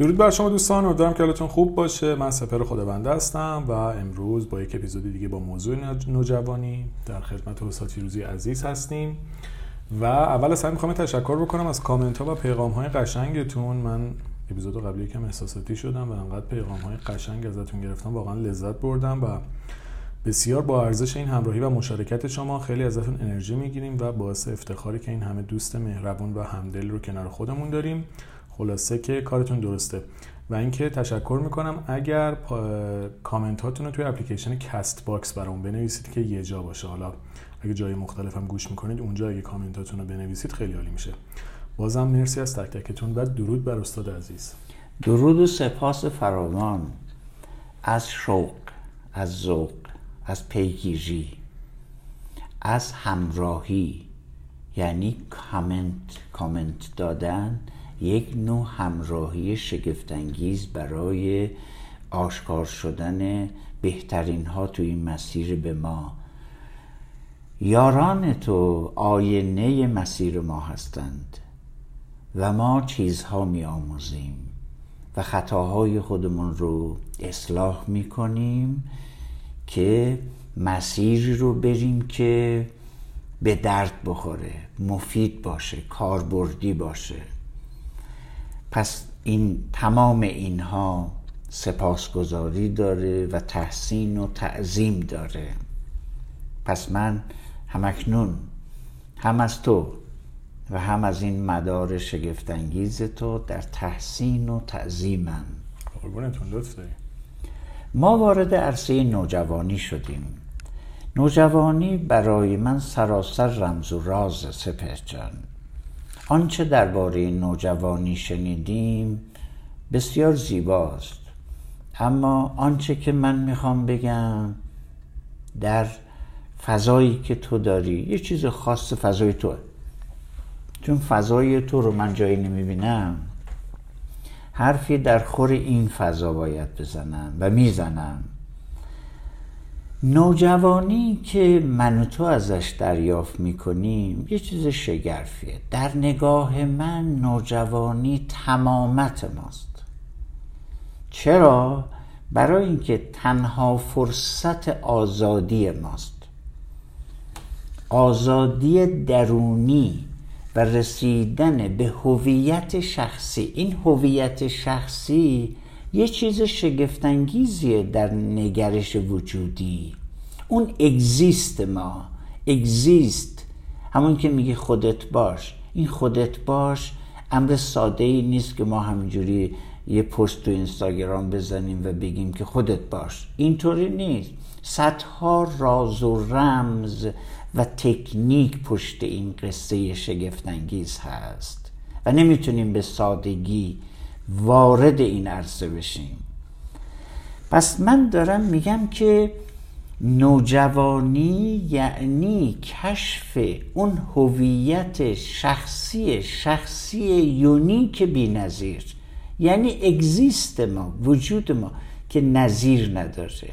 درود بر شما دوستان امیدوارم که حالتون خوب باشه. من سپر خداونده هستم و امروز با یک اپیزود دیگه با موضوع نوجوانی در خدمت استاد فیروزی عزیز هستیم و اول از همه می‌خوام تشکر بکنم از کامنت ها و پیغام های قشنگتون. من اپیزود قبلی کم احساساتی شدم و انقدر پیغام های قشنگ ازتون گرفتم واقعا لذت بردم و بسیار با ارزش این همراهی و مشارکت شما خیلی ازتون انرژی می‌گیریم و باعث افتخاری که این همه دوست مهربون و همدل رو کنار خودمون داریم. خلاصه که کارتون درسته. و اینکه تشکر می‌کنم اگر کامنت هاتون رو توی اپلیکیشن کست باکس برام بنویسید که یه جا باشه. حالا اگه جای مختلف هم گوش می‌کنید اونجا اگه کامنت هاتون رو بنویسید خیلی عالی میشه. بازم مرسی از تک تکتون و درود بر استاد عزیز. درود و سپاس فراوان. از شوق از ذوق از پیگیری از همراهی یعنی کامنت کامنت دادن یک نوع همراهی شگفتانگیز برای آشکار شدن بهترین ها تو این مسیر به ما. یاران تو آینه مسیر ما هستند و ما چیزها می آموزیم و خطاهای خودمون رو اصلاح می کنیم که مسیری رو بریم که به درد بخوره مفید باشه کاربردی باشه. پس این تمام اینها سپاسگزاری داره و تحسین و تعظیم داره. پس من همکنون هم از تو و هم از این مدار شگفتانگیز تو در تحسین و تعظیمم. قربونتون لطف ما وارد عرصه نوجوانی شدیم. نوجوانی برای من سراسر رمز و راز سپهجان آنچه درباره نوجوانی شنیدیم بسیار زیباست. اما آنچه که من می‌خوام بگم در فضایی که تو داری یه چیز خاص فضای توه. چون فضای تو رو من جایی نمی‌بینم حرفی در خور این فضا باید بزنم و می‌زنم. نوجوانی که من و تو ازش دریافت می‌کنیم یه چیز شگرفیه. در نگاه من نوجوانی تمامت ماست. چرا؟ برای اینکه تنها فرصت آزادی ماست. آزادی درونی و رسیدن به هویت شخصی. این هویت شخصی یه چیز شگفتانگیزیه در نگرش وجودی. اون اگزیست ما. اگزیست. همون که میگه خودت باش. این خودت باش امر ساده ای نیست که ما همینجوری یه پست تو اینستاگرام بزنیم و بگیم که خودت باش. اینطوری نیست. صدها راز و رمز و تکنیک پشت این قصه شگفتانگیز هست. و نمی‌تونیم به سادگی وارد این عرصه بشیم. پس من دارم میگم که نوجوانی یعنی کشف اون هویت شخصی شخصی یونیک بی نظیر یعنی اگزیست ما وجود ما که نظیر نداره.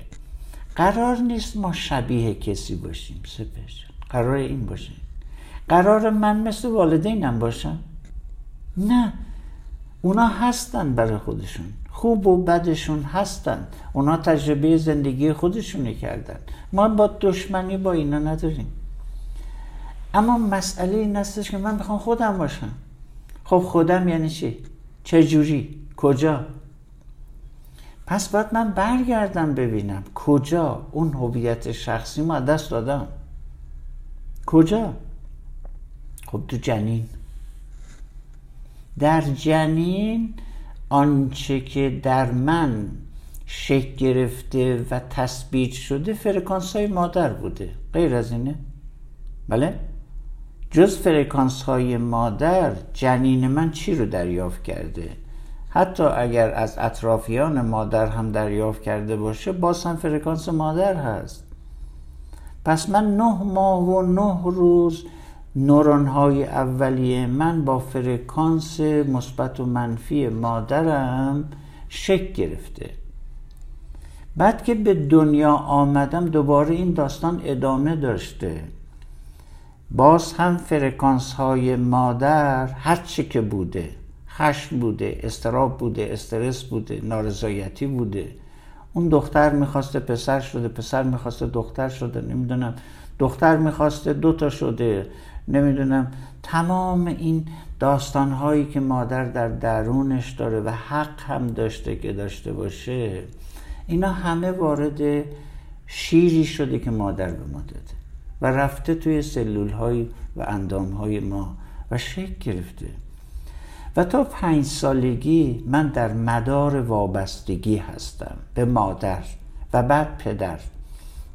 قرار نیست ما شبیه کسی باشیم سپش قرار این باشیم قرار من مثل والدینم باشم؟ نه. اونا هستن برای خودشون. خوب و بدشون هستن. اونا تجربه زندگی خودشونی کردن. ما با دشمنی با اینا نداریم. اما مسئله این هستش که من می‌خوام خودم باشم. خب خودم یعنی چی؟ چجوری؟ کجا؟ پس باید من برگردم ببینم. کجا؟ اون هویت شخصی ما دست دادم. کجا؟ خب تو جنین. در جنین آنچه که در من شکل گرفته و تثبیت شده فرکانس های مادر بوده. غیر از اینه؟ بله؟ جز فرکانس های مادر جنین من چی رو دریافت کرده؟ حتی اگر از اطرافیان مادر هم دریافت کرده باشه باز هم فرکانس مادر هست. پس من نه ماه و نه روز نورون های اولیه من با فرکانس مثبت و منفی مادرم شکل گرفته. بعد که به دنیا آمدم دوباره این داستان ادامه داشته. باز هم فرکانس های مادر هر چی که بوده خشم بوده استراب بوده استرس بوده نارضایتی بوده. اون دختر می‌خواسته پسر شده پسر می‌خواسته دختر شده نمی‌دونم. دختر می‌خواسته دوتا شده. نمی‌دونم تمام این داستان هایی که مادر در درونش داره و حق هم داشته که داشته باشه اینا همه وارد شیری شده که مادر به ما داده و رفته توی سلول های و اندام های ما و شکل گرفته. و تا پنج سالگی من در مدار وابستگی هستم به مادر و بعد پدر.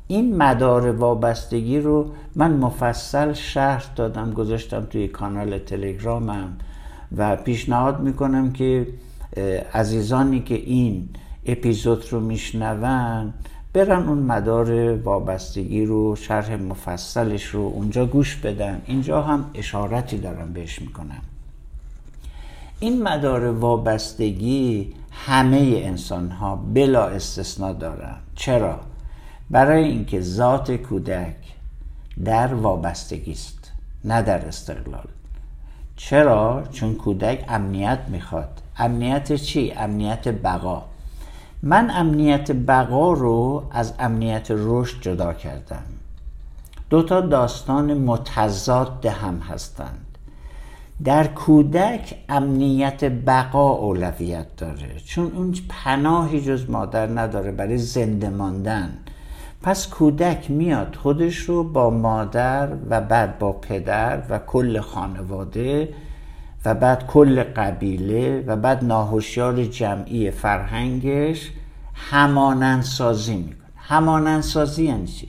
این مدار وابستگی رو من مفصل شرح دادم گذاشتم توی کانال تلگرامم و پیشنهاد می‌کنم که عزیزانی که این اپیزود رو میشنون برن اون مدار وابستگی رو شرح مفصلش رو اونجا گوش بدن. اینجا هم اشارتی دارم بهش می‌کنم. این مدار وابستگی همه انسان ها بلا استثنا دارن. چرا؟ برای اینکه ذات کودک در وابستگی است نه در استقلال. چرا؟ چون کودک امنیت می‌خواد. امنیت چی؟ امنیت بقا. من امنیت بقا رو از امنیت رشد جدا کردم. دو تا داستان متضاد هم هستند. در کودک امنیت بقا اولویت داره. چون اون پناهی جز مادر نداره برای زنده ماندن. پس کودک میاد خودش رو با مادر و بعد با پدر و کل خانواده و بعد کل قبیله و بعد ناهوشیار جمعی فرهنگش همانندسازی می‌کنه. همانندسازی یعنی چی؟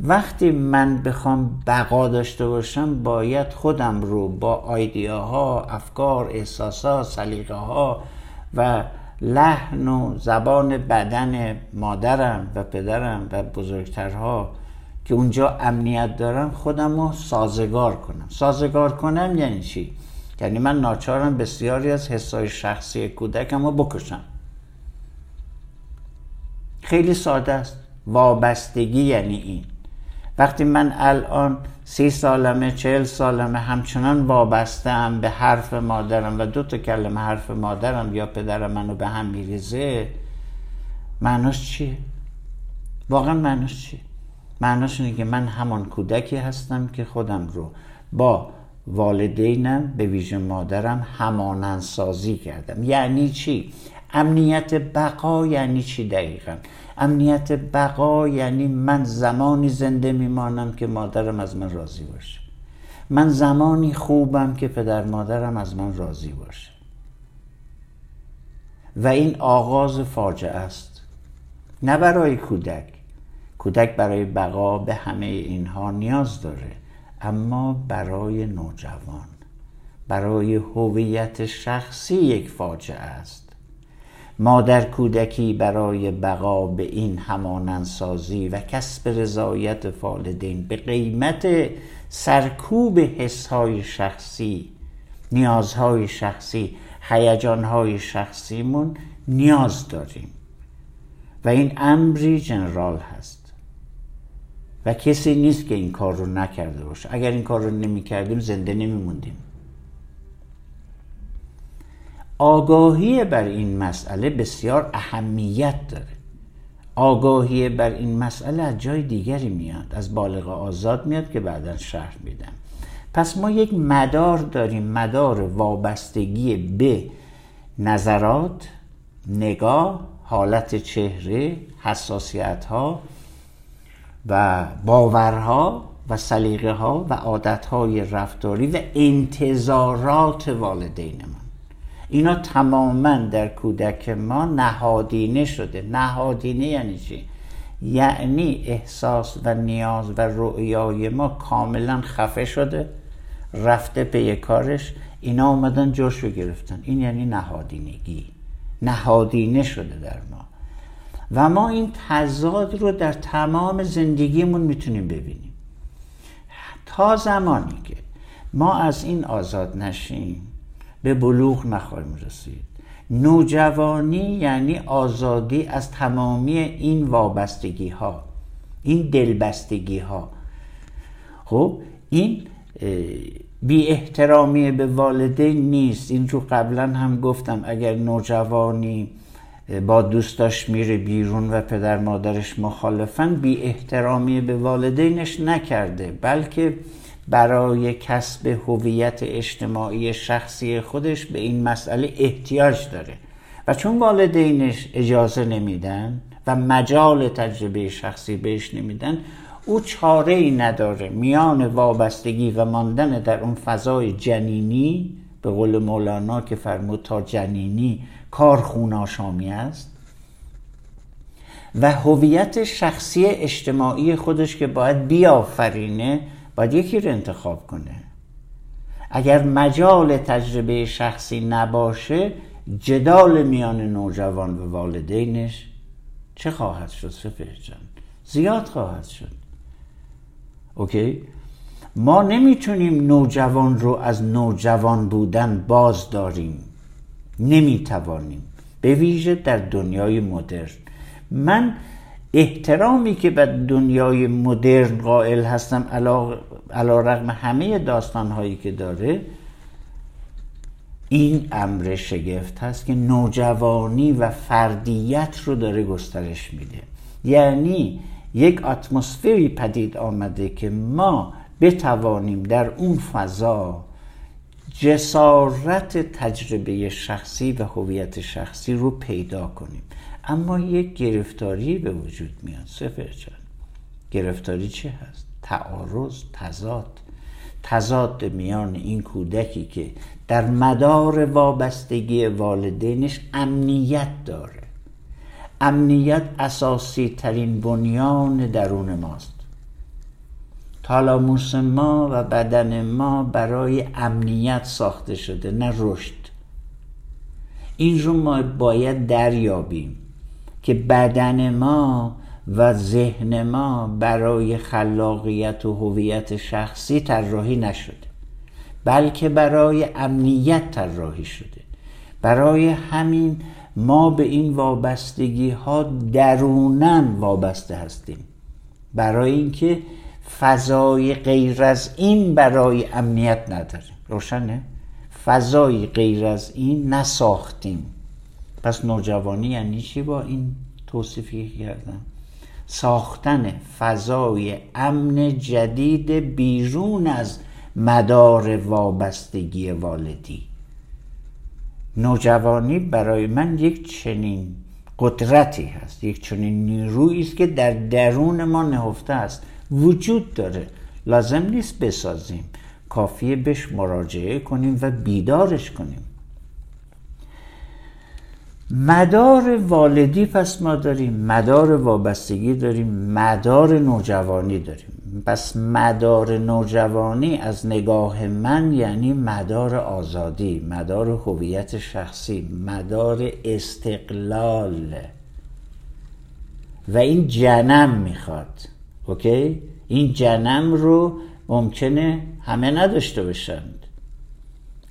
وقتی من بخوام بقا داشته باشم باید خودم رو با آیدیاها افکار احساسات سلیقه ها و لحن و زبان بدن مادرم و پدرم و بزرگترها که اونجا امنیت دارم خودم رو سازگار کنم. سازگار کنم یعنی چی؟ یعنی من ناچارم بسیاری از حسای شخصی کودکم رو بکشم. خیلی ساده است. وابستگی یعنی این. وقتی من الان سی سالمه چهل سالمه همچنان وابستم به حرف مادرم و دو تا کلمه حرف مادرم یا پدرم منو به هم میریزه معناش چیه؟ واقعا معناش چیه؟ معناش اینه که من همان کودکی هستم که خودم رو با والدینم به ویژه مادرم همانند سازی کردم یعنی چی؟ امنیت بقا یعنی چی دقیقا؟ امنیت بقا یعنی من زمانی زنده میمانم که مادرم از من راضی باشه. من زمانی خوبم که پدر مادرم از من راضی باشه. و این آغاز فاجعه است. نه برای کودک. کودک برای بقا به همه اینها نیاز داره. اما برای نوجوان. برای هویت شخصی یک فاجعه است. ما در کودکی برای بقا به این همانندسازی و کسب رضایت والدین به قیمت سرکوب حسهای شخصی نیازهای شخصی هیجانهای شخصیمون نیاز داریم. و این امری جنرال هست. و کسی نیست که این کار رو نکرده باشه. اگر این کار رو نمی کردیم زنده نمی موندیم آگاهی بر این مسئله بسیار اهمیت داره. آگاهی بر این مسئله از جای دیگری میاد از بالغ آزاد میاد که بعدا شرح میدم. پس ما یک مدار داریم مدار وابستگی به نظرات نگاه حالت چهره حساسیت ها و باورها و سلیقه ها و عادت های رفتاری و انتظارات والدین ما اینا تماما در کودک ما نهادینه شده. نهادینه یعنی چی؟ یعنی احساس و نیاز و رؤیای ما کاملا خفه شده رفته به کارش. اینا اومدن جوش گرفتن. این یعنی نهادینگی. نهادینه شده در ما. و ما این تضاد رو در تمام زندگیمون می‌تونیم ببینیم. تا زمانی که ما از این آزاد نشیم به بلوغ نخواهیم رسید. نوجوانی یعنی آزادی از تمامی این وابستگی ها این دلبستگی ها خب این بی احترامی به والدین نیست. این رو قبلا هم گفتم اگر نوجوانی با دوستاش میره بیرون و پدر مادرش مخالفن بی احترامی به والدینش نکرده بلکه برای کسب هویت اجتماعی شخصی خودش به این مسئله احتیاج داره. و چون والدینش اجازه نمیدن و مجال تجربه شخصی بهش نمیدن او چاره ای نداره. میان وابستگی و ماندن در اون فضای جنینی به قول مولانا که فرمود تا جنینی کار خوناشامی است و هویت شخصی اجتماعی خودش که باید بیافرینه باید یکی رو انتخاب کنه. اگر مجال تجربه شخصی نباشه جدال میان نوجوان و والدینش چه خواهد شد جان؟ زیاد خواهد شد. اوکی؟ ما نمی‌تونیم نوجوان رو از نوجوان بودن باز داریم نمی‌توانیم. به ویژه در دنیای مدرن. من احترامی که به دنیای مدرن قائل هستم علا رقم همه داستانهایی که داره این امر شگفت هست که نوجوانی و فردیت رو داره گسترش میده. یعنی یک اتمسفری پدید آمده که ما بتوانیم در اون فضا جسارت تجربه شخصی و هویت شخصی رو پیدا کنیم. اما یک گرفتاری به وجود میاد. سفر جان. گرفتاری چه هست؟ تعارض تضاد. تضاد میان این کودکی که در مدار وابستگی والدینش امنیت داره. امنیت اساسی ترین بنیان درون ماست. تالاموس ما و بدن ما برای امنیت ساخته شده نه رشد. این رو ما باید دریابیم. که بدن ما و ذهن ما برای خلاقیت و هویت شخصی طراحی نشده بلکه برای امنیت طراحی شده. برای همین ما به این وابستگی ها درونن وابسته هستیم. برای اینکه فضای غیر از این برای امنیت نداره روشنه؟ فضای غیر از این نساختیم. پس نوجوانی یعنی چی با این توصیفی کردم؟ ساختن فضای امن جدید بیرون از مدار وابستگی والدی. نوجوانی برای من یک چنین قدرتی هست یک چنین نیرویی است که در درون ما نهفته است. وجود داره. لازم نیست بسازیم. کافیه بهش مراجعه کنیم و بیدارش کنیم. مدار والدی پس ما داریم مدار وابستگی داریم مدار نوجوانی داریم. پس مدار نوجوانی از نگاه من یعنی مدار آزادی مدار هویت شخصی مدار استقلال. و این جنم می‌خواد اوکی؟ این جنم رو ممکنه همه نداشته باشند.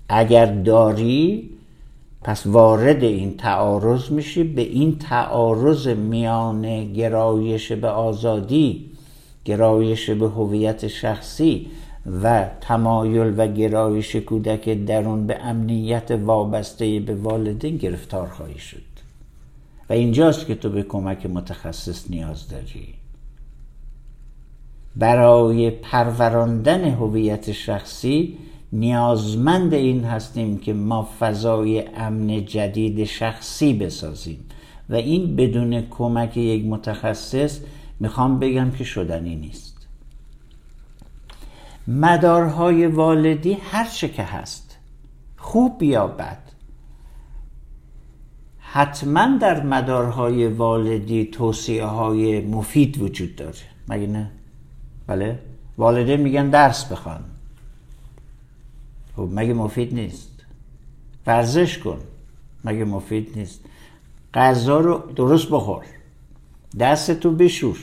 اگر داری پس وارد این تعارض میشی به این تعارض میان گرایش به آزادی گرایش به هویت شخصی و تمایل و گرایش کودک درون به امنیت وابسته به والدین گرفتار خواهی شد. و اینجاست که تو به کمک متخصص نیاز داری. برای پروراندن هویت شخصی نیازمند این هستیم که ما فضای امن جدید شخصی بسازیم و این بدون کمک یک متخصص می‌خوام بگم که شدنی نیست مدارهای والدی هر چه که هست خوب یا بد حتما در مدارهای والدی توصیه های مفید وجود داره مگه نه؟ بله؟ والدین میگن درس بخوان خب مگه مفید نیست؟ ورزش کن. مگه مفید نیست؟ غذا رو درست بخور. دستتو بشور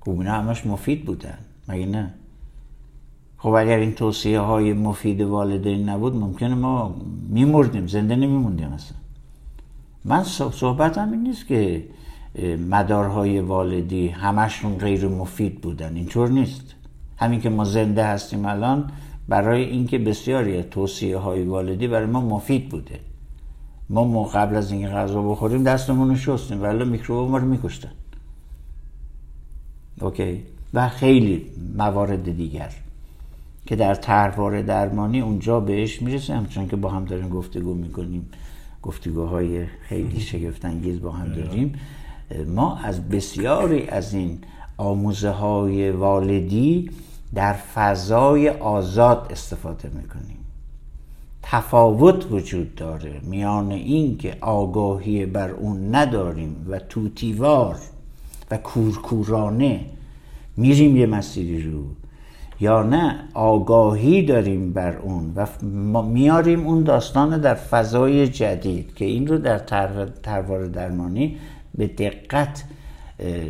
خب اینا همش مفید بودن. مگه نه؟ خب اگر این توصیه های مفید والدین نبود ممکنه ما میمردیم. زنده نمیموندیم اصلا. من صحبتم این نیست که مدارهای والدی همشون غیر مفید بودن. اینطور نیست. همین که ما زنده هستیم الان برای اینکه بسیاری توصیه های والدی برای ما مفید بوده. ما قبل از اینکه غذا بخوریم دستمون رو شستیم ولی میکروب ما رو میکشتن. اوکی؟ و خیلی موارد دیگر که در طرحواره درمانی اونجا بهش می‌رسه همچون که با هم داریم گفتگو می‌کنیم. گفتگوهای خیلی شگفتانگیز با هم داریم. ما از بسیاری از این آموزه های والدی در فضای آزاد استفاده می‌کنیم. تفاوت وجود داره میان این که آگاهی بر اون نداریم و توتیوار و کورکورانه میریم یه مسیری رو یا نه آگاهی داریم بر اون و میاریم اون داستان در فضای جدید که این رو در تروار درمانی به دقت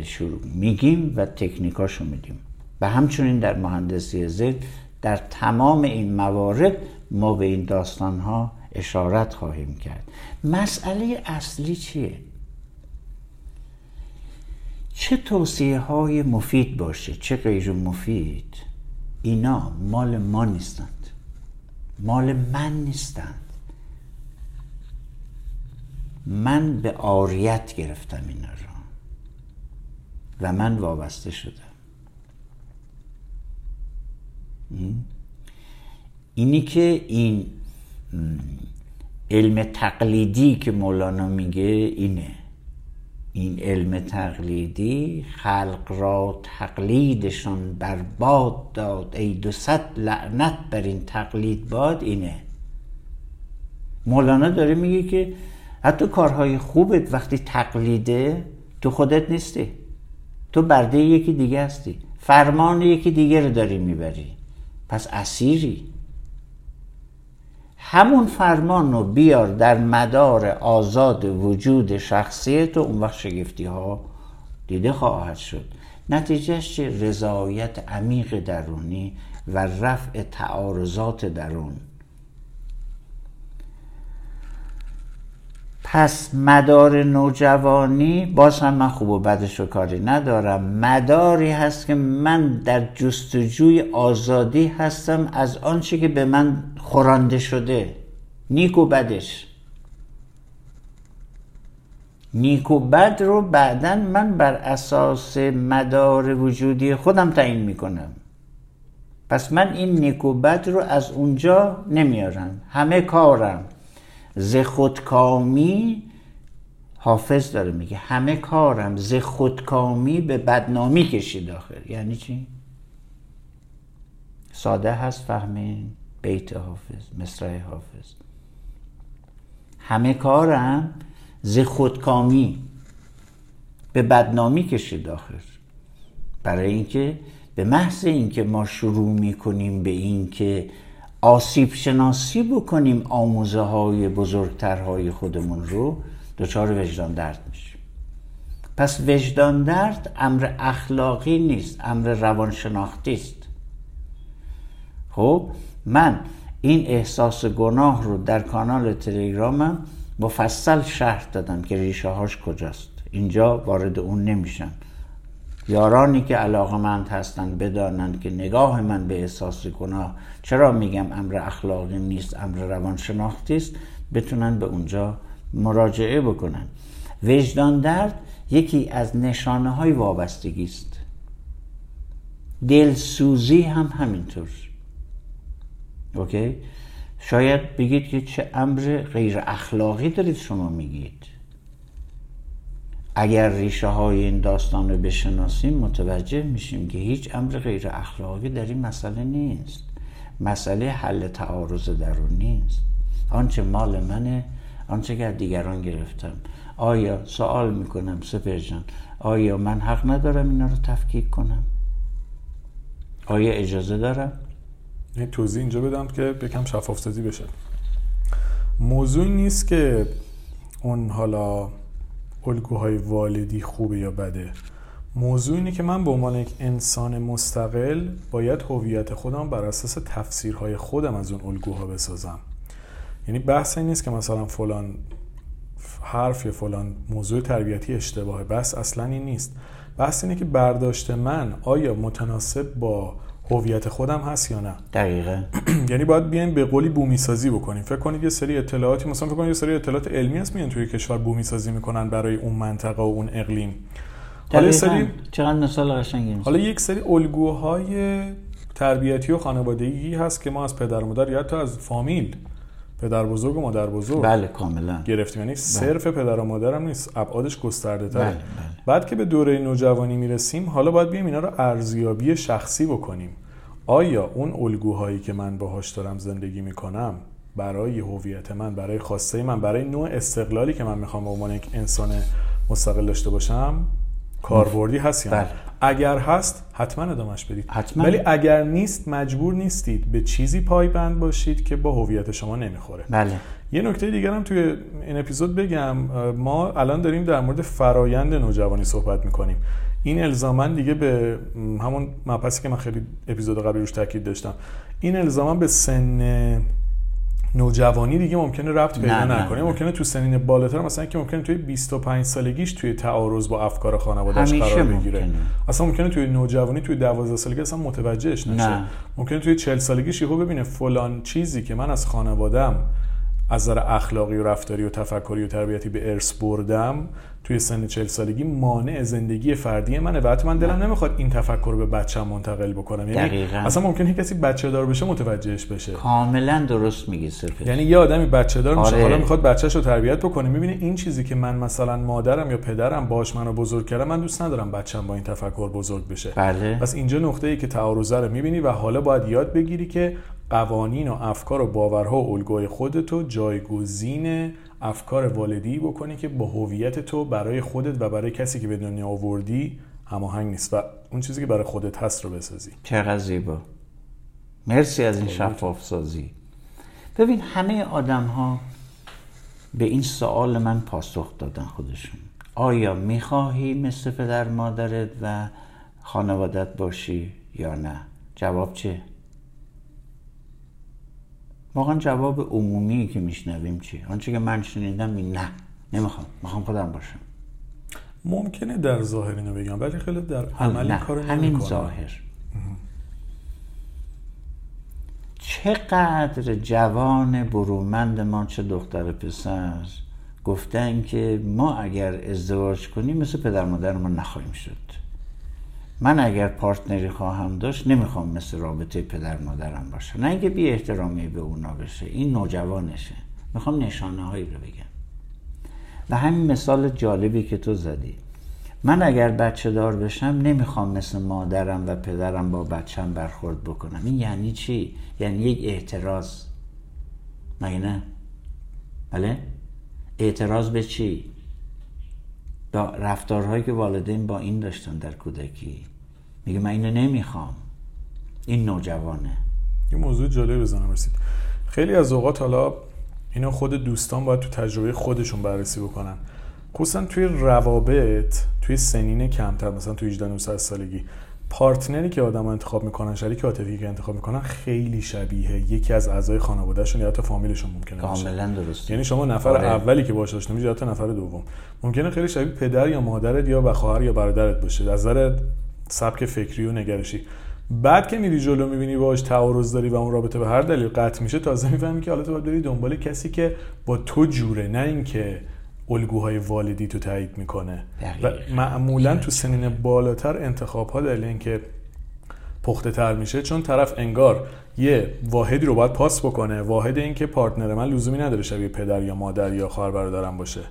شروع میگیم و تکنیکاشو میدیم. و همچنین در مهندسی ذهن در تمام این موارد ما به این داستان ها اشارت خواهیم کرد. مسئله اصلی چیه؟ چه توصیه های مفید باشه؟ چه غیر مفید؟ اینا مال ما نیستند. مال من نیستند. من به آریت گرفتم اینا را و من وابسته شدم. اینی که این علم تقلیدی که مولانا میگه اینه. این علم تقلیدی خلق را تقلیدشان برباد داد. ای دو لعنت بر این تقلید باد اینه. مولانا داره میگه که حتی کارهای خوبت وقتی تقلیده تو خودت نیستی. تو برده یکی دیگه هستی. فرمان یکی دیگه رو داری می‌بری. پس اسیری. همون فرمان رو بیار در مدار آزاد وجود شخصیت و اون وقت شگفتی ها دیده خواهد شد. نتیجهش چه؟ رضایت عمیق درونی و رفع تعارضات درون. پس مدار نوجوانی باز هم من خوب و بدش و کاری ندارم. مداری هست که من در جستجوی آزادی هستم از آنچه که به من خورانده شده. نیک و بدش. نیک و بد رو بعدا من بر اساس مدار وجودی خودم تعیین می‌کنم. پس من این نیک و بد رو از اونجا نمیارم. همه کارم. ز خودکامی حافظ داره میگه. همه کارم ز خودکامی به بدنامی کشید آخر. یعنی چی؟ ساده هست فهمین بیت حافظ مصرع حافظ. همه کارم ز خودکامی به بدنامی کشید آخر. برای اینکه به محض اینکه ما شروع می‌کنیم به اینکه آسیب شناسی بکنیم آموزه های بزرگترهای خودمون رو دچار وجدان درد میشیم. پس وجدان درد امر اخلاقی نیست امر روانشناختی است. خب من این احساس گناه رو در کانال تلگرامم مفصل شرح دادم که ریشه هاش کجاست. اینجا وارد اون نمیشم. یارانی که علاقه مند هستند بدانند که نگاه من به احساس گناه. چرا میگم امر اخلاقی نیست امر روانشناختی است؟ بتونن به اونجا مراجعه بکنن. وجدان درد یکی از نشانه های وابستگی است. دلسوزی هم همینطور. اوکی؟ شاید بگید که چه امر غیر اخلاقی دارید شما میگید. اگر ریشه های این داستان رو بشناسیم متوجه میشیم که هیچ امر غیر اخلاقی در این مسئله نیست. مسئله حل تعارض درون نیست. آنچه مال منه آنچه که دیگران گرفتم. آیا سوال می‌کنم سپر جان آیا من حق ندارم اینا رو تفکیک کنم؟ آیا اجازه دارم؟ یه توضیح اینجا بدم که بکم شفافتازی بشه. موضوع نیست که اون حالا الگوهای والدی خوبه یا بده. موضوع اینه که من به عنوان یک انسان مستقل باید هویت خودم بر اساس تفسیرهای خودم از اون الگوها بسازم. یعنی بحث این نیست که مثلا فلان حرف یا فلان موضوع تربیتی اشتباهه. بس اصلا این نیست. بحث اینه که برداشت من آیا متناسب با هویت خودم هست یا نه؟ دقیقا. یعنی باید بیایم به قولی بومی سازی بکنیم. فکر کنید یه سری اطلاعاتی مثلا فکر کنید یه سری اطلاعات علمی هست میان توی کشور بومی سازی می‌کنن برای اون منطقه و اون اقلیم. حالا سری چقدر مثال قشنگی حالا یک سری الگوهای تربیتی و خانوادگی هست که ما از پدر و مادر یا حتی از فامیل پدر بزرگ و مادر بزرگ بله کاملا. گرفتیم. یعنی صرف پدر و مادرم نیست ابعادش گسترده تره. بله، بله. بعد که به دوره نوجوانی می‌رسیم حالا باید بیایم اینا رو ارزیابی شخصی بکنیم. آیا اون الگوهایی که من باهاش دارم زندگی می‌کنم برای هویت من برای خواسته من برای نوع استقلالی که من می‌خوام به عنوان یک انسان مستقل داشته باشم کاربردی هست یا نه؟ بله. اگر هست حتما ادامش بدید. حتما. ولی اگر نیست مجبور نیستید به چیزی پایبند باشید که با هویت شما نمی‌خوره. بله. یه نکته دیگر هم توی این اپیزود بگم ما الان داریم در مورد فرایند نوجوانی صحبت می‌کنیم. این الزاما دیگه به همون مبحثی که من خیلی اپیزود قبلی روش تاکید داشتم این الزاما به سن نوجوانی دیگه ممکنه ربط پیدا نه، نه، نکنه نه. ممکنه تو سنین بالاتر مثلا که ممکنه توی 25 سالگیش توی تعارض با افکار خانواده‌اش همیشه قرار بگیره ممکنه. اصلا ممکنه توی نوجوانی توی 12 سالگی اصلا متوجهش نشه نه. ممکنه توی 40 سالگیش یهو ببینه فلان چیزی که من از خانوادم از نظر اخلاقی و رفتاری و تفکری و تربیتی به ارث بردم توی سن 40 سالگی مانع زندگی فردی منه و حتی من دلم نمی‌خواد این تفکر رو به بچه‌م منتقل بکنم. یعنی دقیقاً. اصلا ممکنه کسی بچه دار بشه متوجهش بشه. کاملا درست میگی سفر یعنی یه آدمی بچه دار میشه آره. حالا می‌خواد بچهش رو تربیت بکنه. می‌بینه این چیزی که من مثلا مادرم یا پدرم باش منو بزرگ کردم من دوست ندارم بچم با این تفکر بزرگ بشه. بله. پس اینجا نقطه ای که تعارضه رو می‌بینی و حالا باید یاد بگیری که قوانین و افکار و باورها و الگوی خودتو جایگزین افکار والدی بکنی که با هویت تو برای خودت و برای کسی که به دنیا آوردی هماهنگ نیست و اون چیزی که برای خودت هست رو بسازی. چقدر زیبا. مرسی از این شفاف سازی. ببین همه آدم ها به این سوال من پاسخ دادن خودشون. آیا می‌خواهی مثل پدر مادرت و خانوادت باشی یا نه؟ جواب چه؟ واقعا جواب عمومی که میشنویم چیه؟ آنچه که من شنیدم این نه. نمی‌خوام. می‌خوام خودم باشم. ممکنه در ظاهر اینو بگم ولی خیلی در عمل کارو همین. ظاهر. چقدر جوان برومند ما چه دختر پسر گفتن که ما اگر ازدواج کنیم مثل پدر مادرمون نخواهیم شد. من اگر پارتنری خواهم داشت نمی‌خوام مثل رابطه پدر مادرم باشه نه اینکه بی احترامی به اونا بشه این نوجوانشه می‌خوام نشانه هایی رو بگم و همین مثال جالبی که تو زدی من اگر بچه دار بشم نمی‌خوام مثل مادرم و پدرم با بچم برخورد بکنم این یعنی چی؟ یعنی یک اعتراض مگه نه؟ بله؟ اعتراض به چی؟ رفتارهایی که والدین با این داشتن در کودکی. میگه من اینو نمی‌خوام. این نوجوانه یه موضوع جالب بزنم رسید. خیلی از اوقات حالا اینا خود دوستان باید تو تجربه خودشون بررسی بکنن. خصوصا توی روابط توی سنین کمتر مثلا توی 18 19 سالگی. پارتنری که آدم انتخاب می‌کنن شریک عاطفی که انتخاب می‌کنن خیلی شبیه یکی از اعضای خانوادهشون یا حتی فامیلشون ممکنه باشه. کاملا درسته. یعنی شما نفر آره. اولی که باش آشنا میشی یا حتی نفر دوم. ممکنه خیلی شبیه پدر یا مادرت یا به خواهر یا برادرت باشه. از نظر سبک فکری و نگرشی. بعد که میری جلو می‌بینی باش تعارض داری و اون رابطه به هر دلیل قطع میشه تازه می‌فهمی که حالا تو باید بری دنبال کسی که با تو جوره. نه اینکه الگوهای والدی تو تایید می‌کنه. و. معمولا تو سنین بالاتر انتخاب ها دلیل اینکه پخته تر میشه چون طرف انگار یه واحدی رو باید پاس بکنه. واحد این که پارتنر من لزومی نداره شبیه پدر یا مادر یا خواهر برادرم باشه.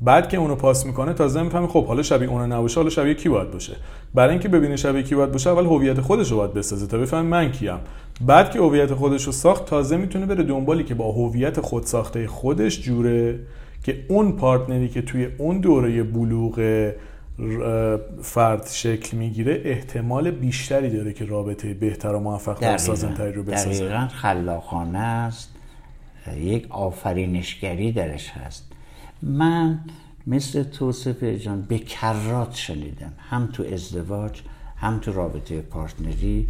بعد که اونو پاس می‌کنه تازه می‌فهمه خب حالا شبیه اونو نباشه حالا شبیه کی باید باشه؟ برای اینکه ببینه شبیه کی باید باشه اول هویت خودش رو باید بسازه تا بفهمه من کیم. بعد که هویت خودش رو ساخت تازه می‌تونه بره دنبالی که با هویت خود ساخته خودش جوره. که اون پارتنری که توی اون دوره بلوغ فرد شکل می‌گیره احتمال بیشتری داره که رابطه بهتر و موفق و سازنتری رو بسازه. دقیقا خلاقانه است. یک آفرینشگری درش هست. من مثل توصف جان به کرات شنیدم. هم تو ازدواج هم تو رابطه پارتنری.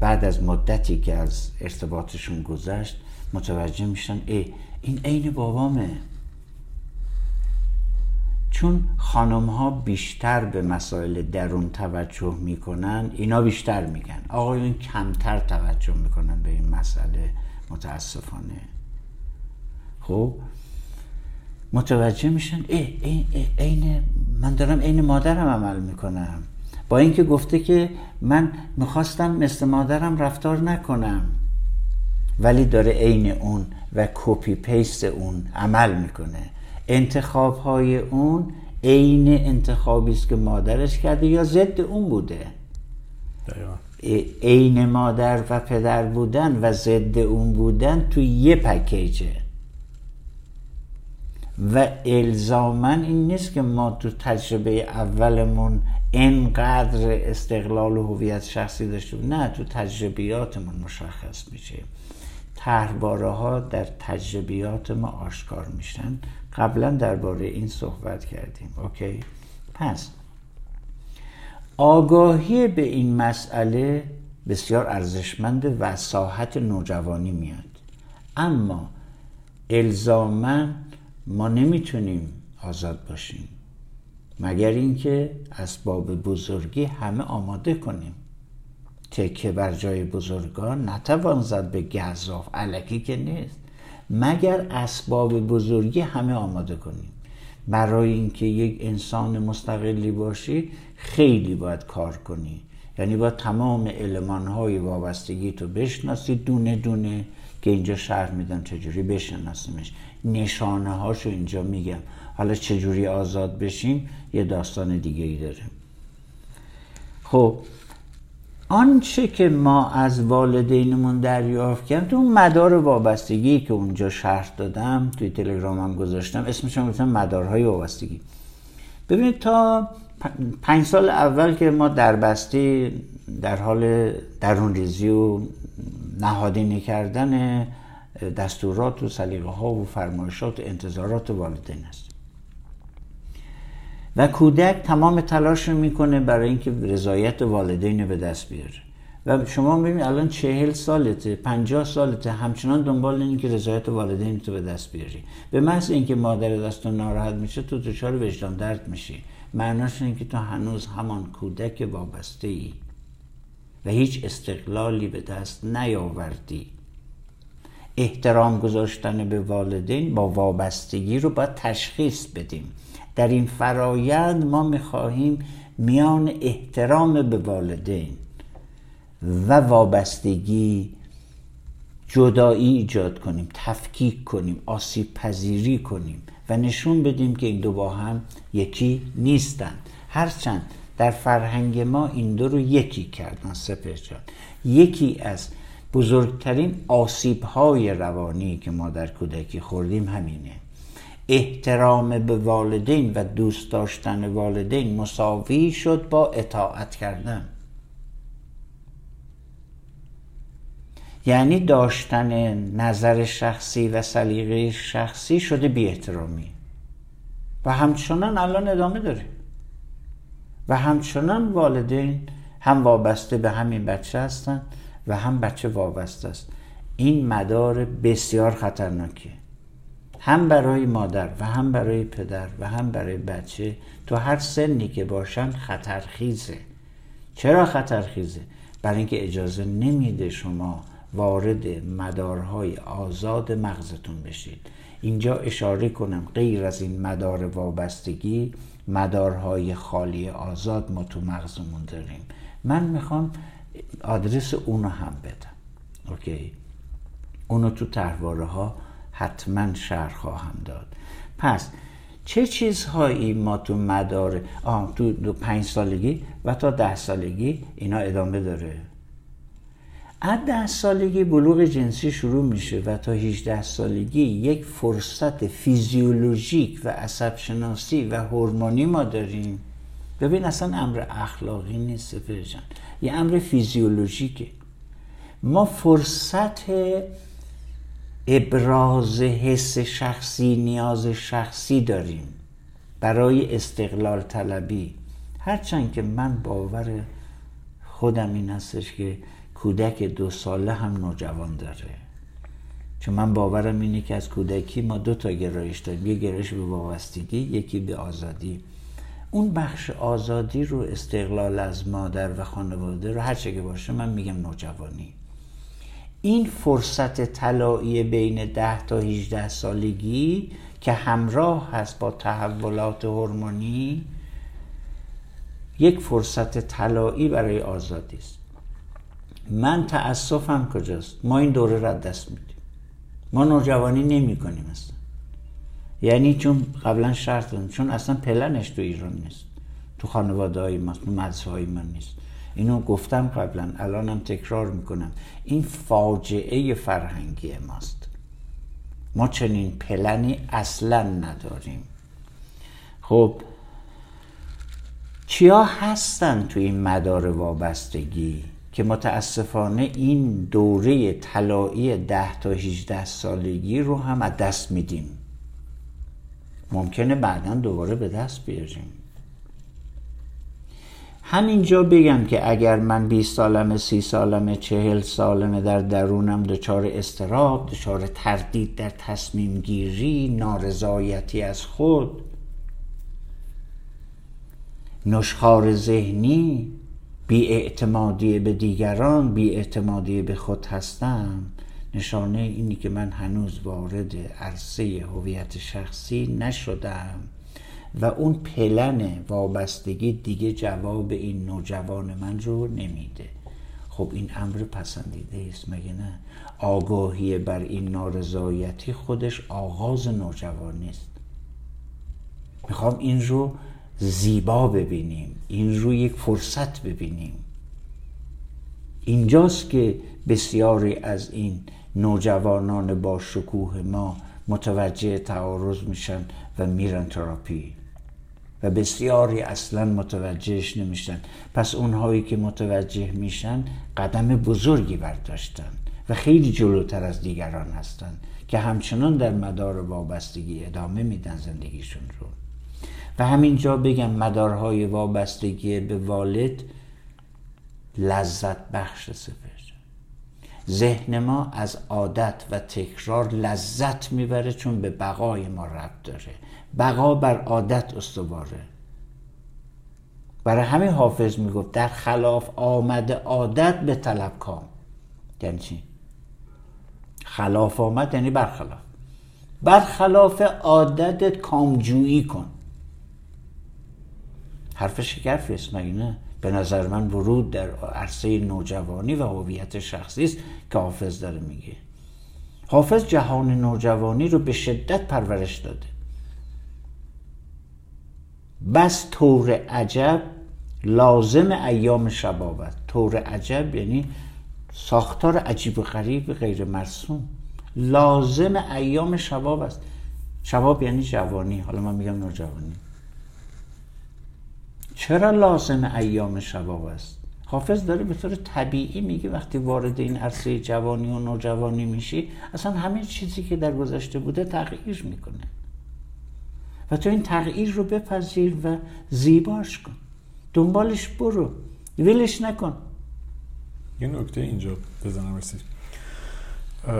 بعد از مدتی که از ارتباطشون گذشت متوجه میشن ای این عین بابامه. چون خانم ها بیشتر به مسائل درون توجه می‌کنن اینا بیشتر میگن. آقایون کمتر توجه می‌کنن به این مسئله متاسفانه. خب؟ متوجه میشن این من دارم عین مادرم عمل می‌کنم. با اینکه گفته که من می‌خواستم مثل مادرم رفتار نکنم ولی داره عین اون و کپی پیست اون عمل می‌کنه. انتخاب های اون عین انتخابی است که مادرش کرده یا ضد اون بوده؟ عین مادر و پدر بودن و ضد اون بودن تو یه پکیجه. و الزاما این نیست که ما تو تجربه اولمون انقدر استقلال و هویت شخصی داشتیم نه تو تجربیاتمون مشخص میشه. تهرباره ها در تجربیات ما آشکار میشن. قبلا درباره این صحبت کردیم اوکی؟ پس آگاهی به این مسئله بسیار ارزشمند و ساحت نوجوانی میاد. اما الزاما ما نمی‌تونیم آزاد باشیم مگر اینکه اسباب بزرگی همه آماده کنیم. تکه بر جای بزرگان نتوان زد به گذاف علکی که نیست. مگر اسباب بزرگی همه آماده کنیم؟ برای اینکه یک انسان مستقلی باشی خیلی باید کار کنی. یعنی با تمام علمان های وابستگی تو بشناسی دونه دونه که اینجا شرح میدم چجوری بشناسیمش. نشانه هاشو اینجا میگم. حالا چجوری آزاد بشیم یه داستان دیگه ای داره خب آنچه که ما از والدینمون دریافت کردیم تو اون مدار وابستگی که اونجا شرح دادم توی تلگرامم گذاشتم اسمش گفتم مدارهای وابستگی. ببینید تا پنج سال اول که ما در بستی در حال درون ریزی و نهادینه کردن دستورات و سلیقه ها و فرمایشات و انتظارات والدین است و کودک تمام تلاش رو می‌کنه برای اینکه رضایت والدین به دست بیاره. و شما می‌بینید الان چهل سالته پنجاه سالته همچنان دنبال این که رضایت والدین تو به دست بیاری. به محض اینکه مادر دست ناراحت میشه تو دچار وجدان درد میشی. معناش اینه که تو هنوز همان کودک وابسته ای و هیچ استقلالی به دست نیاوردی. احترام گذاشتن به والدین با وابستگی رو باید تشخیص بدیم. در این فرایند ما می‌خواهیم میان احترام به والدین و وابستگی جدایی ایجاد کنیم تفکیک کنیم آسیب پذیری کنیم و نشون بدیم که این دو با هم یکی نیستند. هرچند در فرهنگ ما این دو رو یکی کردن سپر جان. یکی از بزرگترین آسیب های روانی که ما در کودکی خوردیم همینه. احترام به والدین و دوست داشتن والدین مساوی شد با اطاعت کردن. یعنی داشتن نظر شخصی و سلیقه شخصی شده بی احترامی. و همچنان الان ادامه داره. و همچنان والدین هم وابسته به همین بچه هستن و هم بچه وابسته است. این مدار بسیار خطرناکه هم برای مادر و هم برای پدر و هم برای بچه تو هر سنی که باشن خطرخیزه. چرا خطرخیزه؟ برای اینکه اجازه نمیده شما وارد مدارهای آزاد مغزتون بشید. اینجا اشاره کنم غیر از این مدار وابستگی مدارهای خالی آزاد ما تو مغزمون داریم. من می‌خوام آدرس اونو هم بدم. اوکی؟ اونو تو تحواره ها حتما شهر خواهم داد. پس چه چیزهایی ما تو مدار آه تو دو پنج سالگی و تا ده سالگی اینا ادامه داره؟ از ده سالگی بلوغ جنسی شروع میشه و تا 18 سالگی یک فرصت فیزیولوژیک و عصب شناسی و هورمونی ما داریم. ببین اصلا امر اخلاقی نیست جان یه امر فیزیولوژیکه. ما فرصت ابراز حس شخصی نیاز شخصی داریم. برای استقلال طلبی. هرچند که من باور خودم این هستش که کودک دو ساله هم نوجوان داره. چون من باورم اینه که از کودکی ما دو تا گرایش داریم. یه گرایش به وابستگی یکی به آزادی. اون بخش آزادی رو استقلال از مادر و خانواده رو هر چه که باشه من میگم نوجوانی. این فرصت طلایی بین 10 تا 18 سالگی که همراه هست با تحولات هورمونی یک فرصت طلایی برای آزادی است. من تاسفم کجاست؟ ما این دوره را دست میدیم. ما نوجوانی نمی کنیم اصلا. یعنی چون قبلا شرط دارم چون اصلا پلنش تو ایران نیست. تو خانواده های ما تو مدرسه های من نیست. اینو گفتم قبلا الانم تکرار می‌کنم. این فاجعه فرهنگی ماست. ما چنین پلنی اصلا نداریم. خب چیا هستن تو این مدار وابستگی که متاسفانه این دوره طلایی ده تا 18 سالگی رو هم از دست میدیم؟ ممکنه بعدا دوباره به دست بیاریم. همینجا بگم که اگر من 20 سالمه 30 سالمه 40 سالمه در درونم دچار استراب دچار تردید در تصمیم گیری نارضایتی از خود نشخار ذهنی اعتمادی به دیگران اعتمادی به خود هستم نشانه اینی که من هنوز وارد عرصه هویت شخصی نشدم. و اون پلن وابستگی دیگه جواب این نوجوان من رو نمیده. خب این امر پسندیده است مگه نه؟ آگاهی بر این نارضایتی خودش آغاز نوجوانی است می‌خوام این رو زیبا ببینیم این رو یک فرصت ببینیم. اینجاست که بسیاری از این نوجوانان با شکوه ما متوجه تعارض میشن و میرن تراپی. و بسیاری اصلا متوجهش نمیشن. پس اونهایی که متوجه میشن قدم بزرگی برداشتن و خیلی جلوتر از دیگران هستن که همچنان در مدار وابستگی ادامه میدن زندگیشون رو. و همینجا بگم مدارهای وابستگی به والد لذت بخش سپر ذهن ما از عادت و تکرار لذت می‌بره چون به بقای ما ربط داره. بقا بر عادت استواره. برای همین حافظ می‌گفت در خلاف آمده عادت به طلب کام. یعنی چی؟ خلاف آمد یعنی برخلاف. برخلاف عادتت کامجویی کن. حرف شگرفی است به نظر من ورود در عرصه نوجوانی و هویت شخصی است که حافظ داره میگه. حافظ جهان نوجوانی رو به شدت پرورش داده. بس طور عجب لازم ایام شبابت طور عجب یعنی ساختار عجیب و غریب غیر مرسوم. لازم ایام شباب است. شباب یعنی جوانی. حالا من میگم نوجوانی. چرا لازم ایام شباب است؟ حافظ داره به طور طبیعی میگه وقتی وارد این عرصه جوانی و نوجوانی میشی اصلا همه چیزی که در گذشته بوده تغییر می‌کنه. و تو این تغییر رو بپذیر و زیباش کن. دنبالش برو. ولش نکن. یه نکته اینجا بزنم رسید.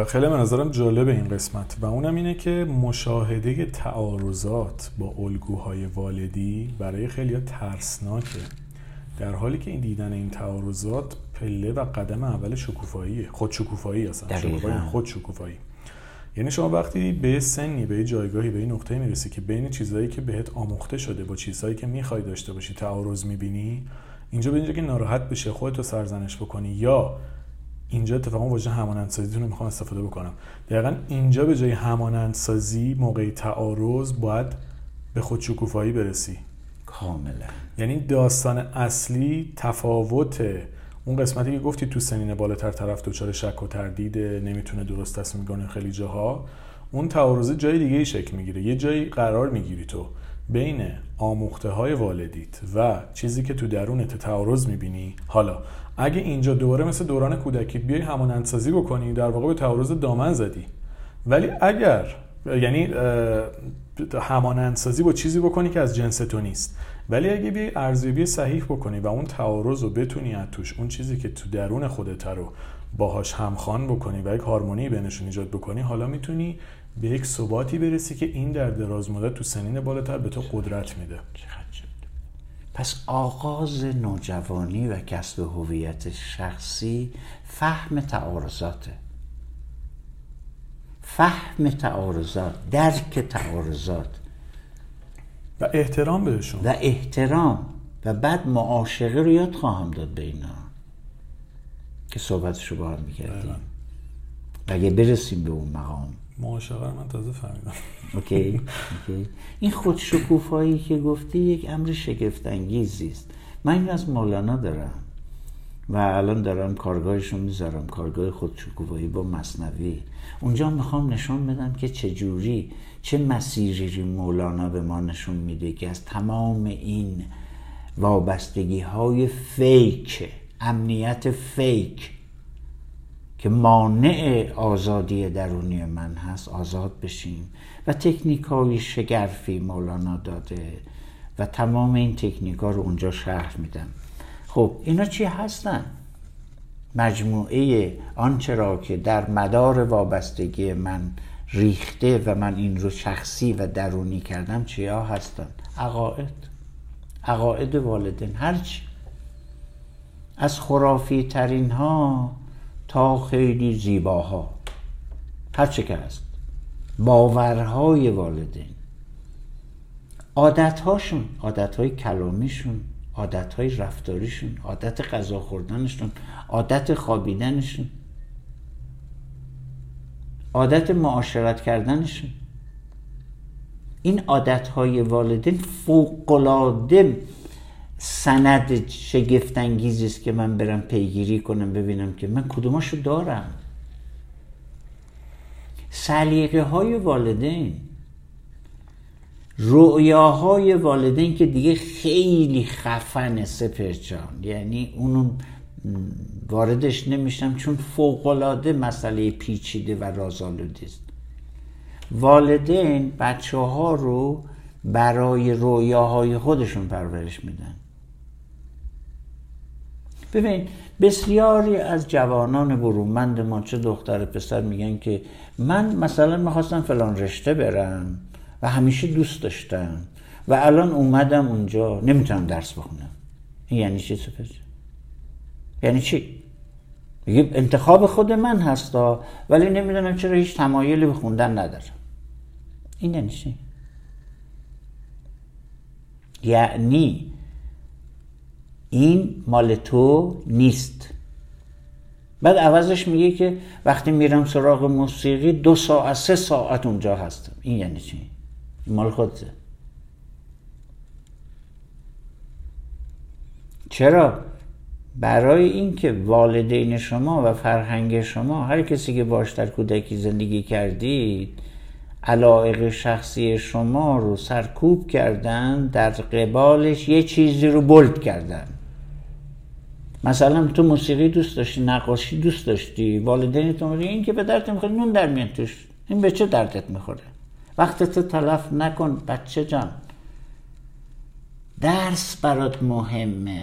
خیلی من نظرم جالب این قسمت و اونم اینه که مشاهده تعارضات با الگوهای والدی برای خیلی ترسناکه. در حالی که این دیدن این تعارضات پله و قدم اول شکوفاییه. خود شکوفایی اصلا. خود شکوفایی یعنی شما وقتی به سنی به جایگاهی به این نقطه می‌رسی که بین چیزهایی که بهت آموخته شده با چیزهایی که می‌خوای داشته باشی تعارض می‌بینی اینجا به اینجا که ناراحت بشه خودتو سرزنش بکنی یا اینجا اتفاقا واژه همانندسازی رو می‌خوام استفاده بکنم. دقیقا اینجا به جای همانندسازی موقع تعارض باید به خودشکوفایی برسی. کاملا. یعنی داستان اصلی تفاوت اون قسمتی که گفتی تو سنین بالاتر طرف دچار شک و تردید نمی‌تونه درست تصمیم کنه خیلی جاها اون تعارض جای دیگه ای شکل می‌گیره. یه جایی قرار می‌گیری تو بین آموخته های والدیت و چیزی که تو درونت تعارض می‌بینی. حالا اگه اینجا دوباره مثل دوران کودکیت بیای همانندسازی بکنی در واقع به تعارض دامن زدی. ولی اگر یعنی همانندسازی با چیزی بکنی که از جنس تو نیست. ولی اگه بیای ارزیابی صحیح بکنی و اون تعارض رو بتونی از توش اون چیزی که تو درون خودت رو باهاش همخوان بکنی و یک هارمونی بینشون ایجاد بکنی حالا می‌تونی به یک ثباتی برسی که این در دراز مدت تو سنین بالاتر به تو قدرت میده. پس آغاز نوجوانی و کسب هویت شخصی فهم تعارضاته. فهم تعارضات درک تعارضات. و احترام بهشون. و احترام. و بعد معاشقه رو یاد خواهم داد به اینا. که صحبتشو با هم می‌کردیم. و اگه برسیم به اون مقام. معاشقه رو من تازه فهمیدم. اوکی. اوکی. این خودشکوفایی که گفتی یک امر شگفت انگیزی است من این از مولانا دارم. و الان دارم کارگاهشون می‌ذارم. کارگاه خودشکوفایی با مصنوی. اونجا می‌خوام نشون بدم که چجوری چه مسیری مولانا به ما نشون میده که از تمام این وابستگی های فیک امنیت فیک که مانع آزادی درونی من هست آزاد بشیم و تکنیک های شگرفی مولانا داده و تمام این تکنیک ها رو اونجا شرح میدم خب اینا چی هستن؟ مجموعه آنچه را که در مدار وابستگی من ریخته و من این رو شخصی و درونی کردم چیا هستن؟ عقاید. عقاید والدین. هرچی از خرافی ترین ها تا خیلی زیباها. هر چه که هست. باورهای والدین. عادتهاشون عادتهای کلامیشون عادتهای رفتاریشون عادت غذا خوردنشون عادت خوابیدنشون. عادت معاشرت کردنشون این عادتهای والدین فوقلاده سند شگفت انگیزی است که من برم پیگیری کنم ببینم که من کدوماشو دارم. سلیقه های والدین رؤیاهای والدین که دیگه خیلی خفن سپرجان یعنی اونو واردش نمیشم چون فوقلاده مسئله پیچیده و رازآلودی است. والدین بچه ها رو برای رویاهای خودشون پرورش میدن. ببین بسیاری از جوانان برومند ما چه دختر پسر میگن که من مثلا می‌خواستم فلان رشته برم و همیشه دوست داشتم و الان اومدم اونجا نمی‌تونم درس بخونم. این یعنی چی سپر یعنی چی؟ میگه انتخاب خود من هستا ولی نمی‌دونم چرا هیچ تمایلی به خوندن ندارم. این یعنی چی؟ یعنی این مال تو نیست. بعد عوضش میگه که وقتی میرم سراغ موسیقی دو ساعت سه ساعت اونجا هستم. این یعنی چی؟ این مال خودته. چرا؟ برای اینکه والدین شما و فرهنگ شما هر کسی که باش در کودکی زندگی کردید علایق شخصی شما رو سرکوب کردن در قبالش یه چیزی رو بلد کردن. مثلا تو موسیقی دوست داشتی نقاشی دوست داشتی والدین تو این که به درد می‌خوره نون در میان توش. این به چه دردت می‌خوره؟ وقتت تلف نکن بچه جان. درس برات مهمه.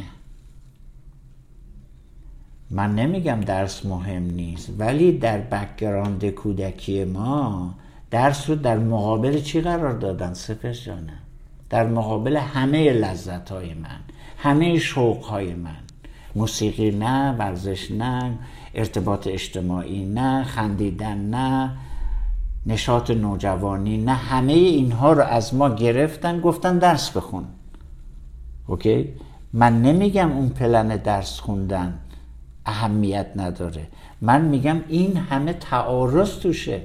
من نمیگم درس مهم نیست ولی در background کودکی ما درس رو در مقابل چی قرار دادن سپس جانه در مقابل همه لذت های من همه شوق های من. موسیقی نه ورزش نه ارتباط اجتماعی نه خندیدن نه نشاط نوجوانی نه همه اینها رو از ما گرفتن گفتن درس بخون. اوکی؟ من نمیگم اون پلن درس خوندن اهمیت نداره. من میگم این همه تعارض توشه.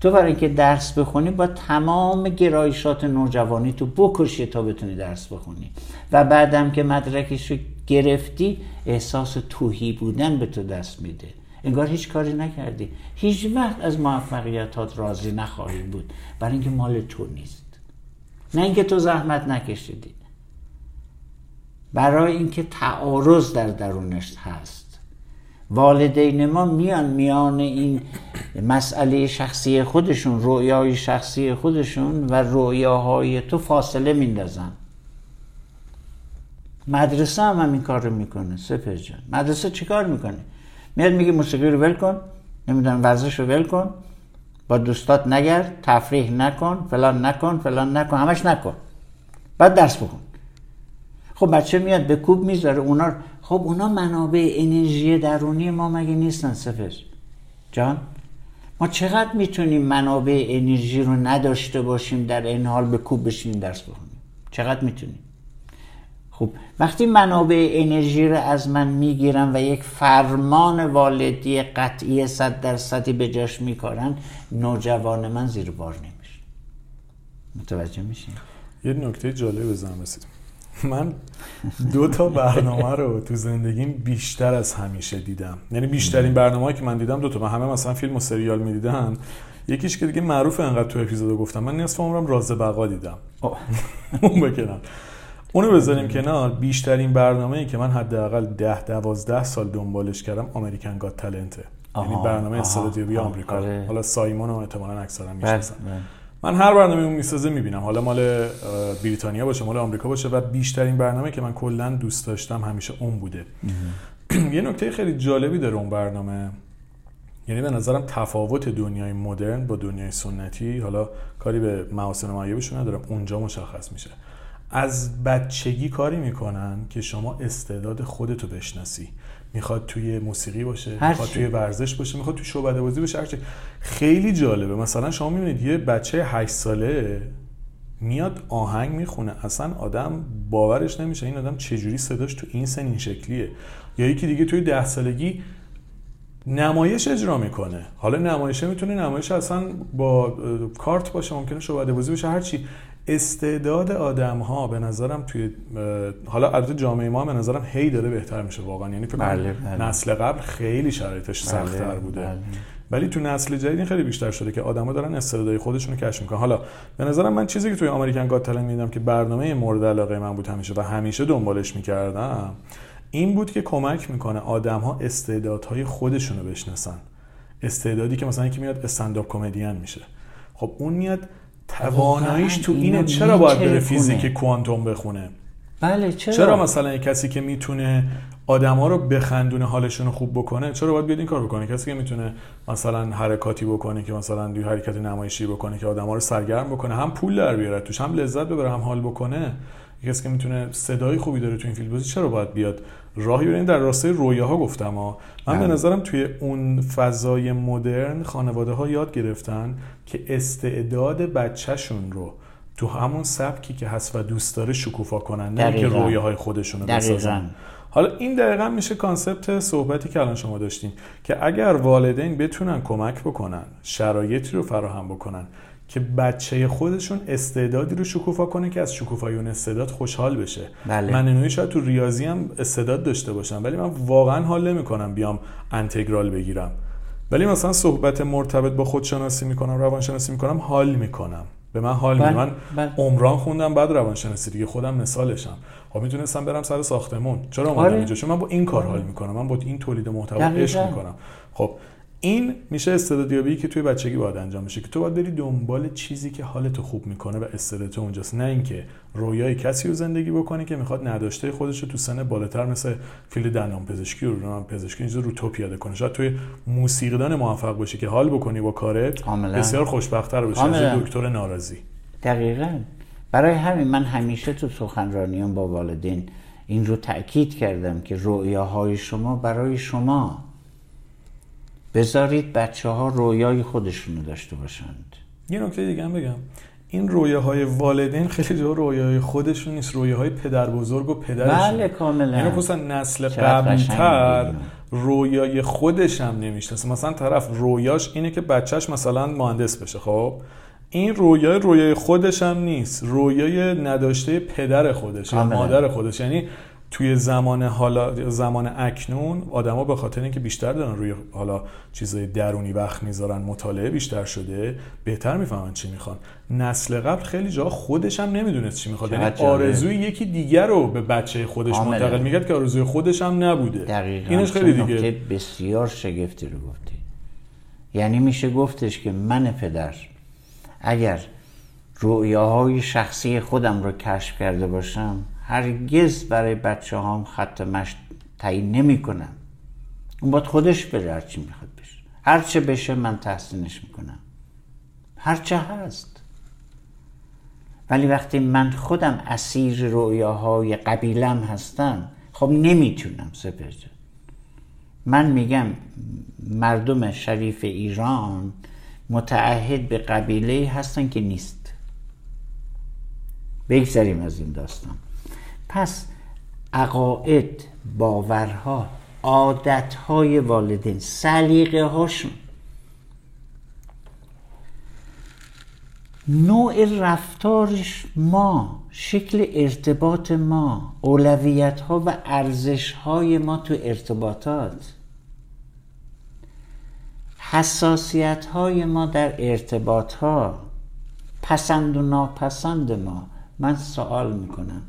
تو برای اینکه درس بخونی با تمام گرایشات نوجوانی تو بکشی تا بتونی درس بخونی. و بعدم که مدرکش رو گرفتی احساس توهی بودن به تو دست میده. انگار هیچ کاری نکردی. هیچ وقت از موفقیتات راضی نخواهی بود. برای اینکه مال تو نیست. نه اینکه تو زحمت نکشیدی. برای اینکه تعارض در درونش هست. والدین ما میان میان این مسئله شخصی خودشون رویای شخصی خودشون و رویاهای تو فاصله میندازن. مدرسه هم همین کار رو می‌کنه سپر جان. مدرسه چی کار می‌کنه؟ میاد میگه موسیقی رو ول کن نمی‌دونم ورزش رو ول کن با دوستات نگرد تفریح نکن فلان نکن فلان نکن همش نکن. بعد درس بکن خب بچه میاد به کوب می‌ذاره اونا خب اونا منابع انرژی درونی ما مگه نیستن سفر؟ جان ما چقدر می‌تونیم منابع انرژی رو نداشته باشیم در این حال به کوب بشینیم درس بخونیم؟ چقدر می‌تونیم؟ خب وقتی منابع انرژی رو از من می‌گیرن و یک فرمان والدی قطعی صد درصدی به جاش میکارن نوجوان من زیر بار نمیشه. متوجه میشین؟ یه نکته جالب بزنم رسید من دو تا برنامه رو تو زندگیم بیشتر از همیشه دیدم. یعنی بیشترین برنامه که من دیدم دو تا. من همه مثلا فیلم و سریال می‌دیدم یکیش که دیگه معروف انقدر تو اپیزود گفتم. من نصف عمرم راز بقا دیدم. اون بکنم. اونو بذاریم کنار. بیشترین برنامه ای که من حداقل 10 12 سال دنبالش کردم امریکن گات تالنته یعنی برنامه استعدادیابی آمریکا. آره. حالا سایمون رو احتمالاً اکثرا بله، می‌شناسن. بله. من هر برنامه اون می‌سازه می‌بینم. حالا مال بریتانیا باشه مال آمریکا باشه و بیشترین برنامه که من کلا دوست داشتم همیشه اون بوده. یه نکته خیلی جالبی داره اون برنامه. یعنی به نظرم تفاوت دنیای مدرن با دنیای سنتی حالا کاری به محاسن و معایبشون ندارم اونجا مشخص میشه. از بچگی کاری می‌کنن که شما استعداد خودتو بشناسی. می‌خواد توی موسیقی باشه می‌خواد توی ورزش باشه می‌خواد توی شعبده بازی باشه هرچی خیلی جالبه. مثلا شما می‌بینید یه بچه 8 ساله میاد آهنگ می‌خونه. اصلا آدم باورش نمیشه این آدم چجوری صداش تو این سن این شکلیه. یا یکی دیگه توی ده سالگی نمایش اجرا می‌کنه. حالا نمایشه می‌تونه نمایش اصلا با کارت باشه ممکنه شعبده بازی باشه هرچی استعداد آدم ها به نظرم توی حالا البته جامعه ما به نظرم هی داره بهتر میشه واقعا. یعنی فکر بله، بله. نسل قبل خیلی شرایطش بله، سختتر بوده. بله. ولی تو نسل جدید خیلی بیشتر شده که آدما دارن استعدادهای خودشون رو کشف می‌کنن. حالا به نظرم من چیزی که توی امریکن گات تالنت میدم که برنامه مورد علاقه من بود همیشه و همیشه دنبالش می‌کردم این بود که کمک می‌کنه آدم ها استعدادهای خودشون رو بشناسن. استعدادی که مثلا یکی میاد استنداپ کمدین میشه. خب اون میاد تواناییش تو اینه چرا باید بره فیزیک کوانتوم بخونه؟ بله چرا؟ چرا مثلا کسی که می‌تونه آدما رو بخندونه حالشون رو خوب بکنه چرا باید بیاد این کار بکنه؟ کسی که می‌تونه مثلا حرکاتی بکنه که مثلا دوی حرکت نمایشی بکنه که آدما رو سرگرم بکنه هم پول در بیاره توش هم لذت ببره هم حال بکنه. کسی که می‌تونه صدای خوبی داره تو این فیلم بازی چرا باید بیاد راهی برین در راستای رویاها گفتم ها. من به بله. نظرم توی اون فضای مدرن خانواده ها یاد گرفتن که استعداد بچهشون رو تو همون سبکی که هست و دوست داره شکوفا کنن نه که های خودشون رو بسازن. حالا این دقیقا میشه کانسپت صحبتی که الان شما داشتیم که اگر والدین بتونن کمک بکنن شرایطی رو فراهم بکنن که بچه خودشون استعدادی رو شکوفا کنه که از شکوفای اون استعداد خوشحال بشه. بله. من اینوی شاید تو ریاضی هم استعداد داشته باشم ولی من واقعا حال نمی‌کنم بیام انتگرال بگیرم. ولی مثلا صحبت مرتبط با خودشناسی می‌کنم روانشناسی می‌کنم حال می‌کنم. به من حال بله. من بله. عمران خوندم بعد روانشناسی دیگه خودم مثالشم. خب می‌تونستم برم سر ساختمون. چرا اومدم آره. اینجا؟ چون من با این کار حال می‌کنم. من با این تولید محتوا عشق می‌کنم. خب این میشه استعدادیابی که توی بچگی باید انجام بشه که تو باید بری دنبال چیزی که حالتو خوب می‌کنه و استعدادت اونجاست. نه اینکه رویای کسی رو زندگی بکنی که می‌خواد نداشته خودش رو تو سن بالاتر مثل فیلد دندان پزشکی رو رو پزشکی اینجا رو تو پیاده کنه. شاید توی موسیقیدان موفق باشی که حال بکنی با کارت بسیار خوشبختتر بشی از دکتر ناراضی. دقیقا. برای همین من همیشه تو سخنرانیان با والدین این رو تاکید کردم که رویاهای شما برای شما. بذارید بچه ها رویای خودشونو داشته باشند. یه نکته دیگه هم بگم. این رویاهای والدین خیلی جا رویاهای خودشون نیست. رویاهای پدر بزرگ و پدرشون. بله کاملا. یعنی خصوصا نسل قبلتر رویای خودش هم نمی‌شناسه. مثلا طرف رویاش اینه که بچهش مثلا مهندس بشه خب؟ این رویای رویای خودش هم نیست. رویای نداشته پدر خودش یا مادر خودش. یعنی توی زمان حالا زمان اکنون آدما به خاطر اینکه بیشتر دارن روی حالا چیزای درونی وقت می‌ذارن مطالعه بیشتر شده بهتر می‌فهمن چی می‌خوان. نسل قبل خیلی جا خودش هم نمی‌دونست چی می‌خواد. یعنی آرزوی یکی دیگر رو به بچه خودش منتقل می‌کرد که آرزوی خودش هم نبوده. دقیقاً. اینش خیلی دیگه. بسیار شگفتی رو گفتی. یعنی میشه گفتش که من پدر اگر رویاهای شخصی خودم رو کشف کرده باشم هرگز برای بچه هام خط مشت تعیین نمی کنم اون باید خودش بره هرچی می‌خواد بشه. هرچه بشه من تحسینش می‌کنم. هرچه هست. ولی وقتی من خودم اسیر رویاهای قبیلم هستم خب نمی‌تونم سپر من میگم مردم شریف ایران متعهد به قبیله هستن که نیست. بگذاریم از این داستان. پس عقاید باورها عادتهای والدین سلیقه هاشون. نوع رفتارش ما شکل ارتباط ما اولویت ها و ارزش های ما تو ارتباطات. حساسیت های ما در ارتباط ها پسند و ناپسند ما. من سوال می‌کنم.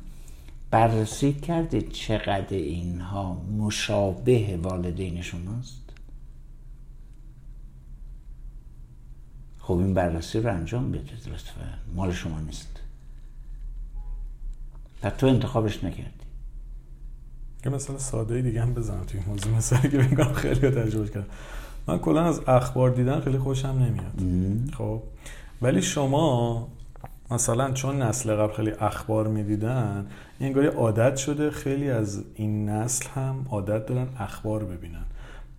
بررسی کردید چقدر اینها مشابه والدین شماست؟ خب این بررسی رو انجام بدید لطفا. مال شما نیست. و تو انتخابش نکردی. یه مثلا ساده دیگه هم بزنم توی این موضوع. مثلا که بگم خیلی تجربه کردم. من کلا از اخبار دیدن خیلی خوشم نمیاد. خب ولی شما مثلا چون نسل قبل خیلی اخبار می‌دیدن انگار عادت شده خیلی از این نسل هم عادت دارن اخبار ببینن.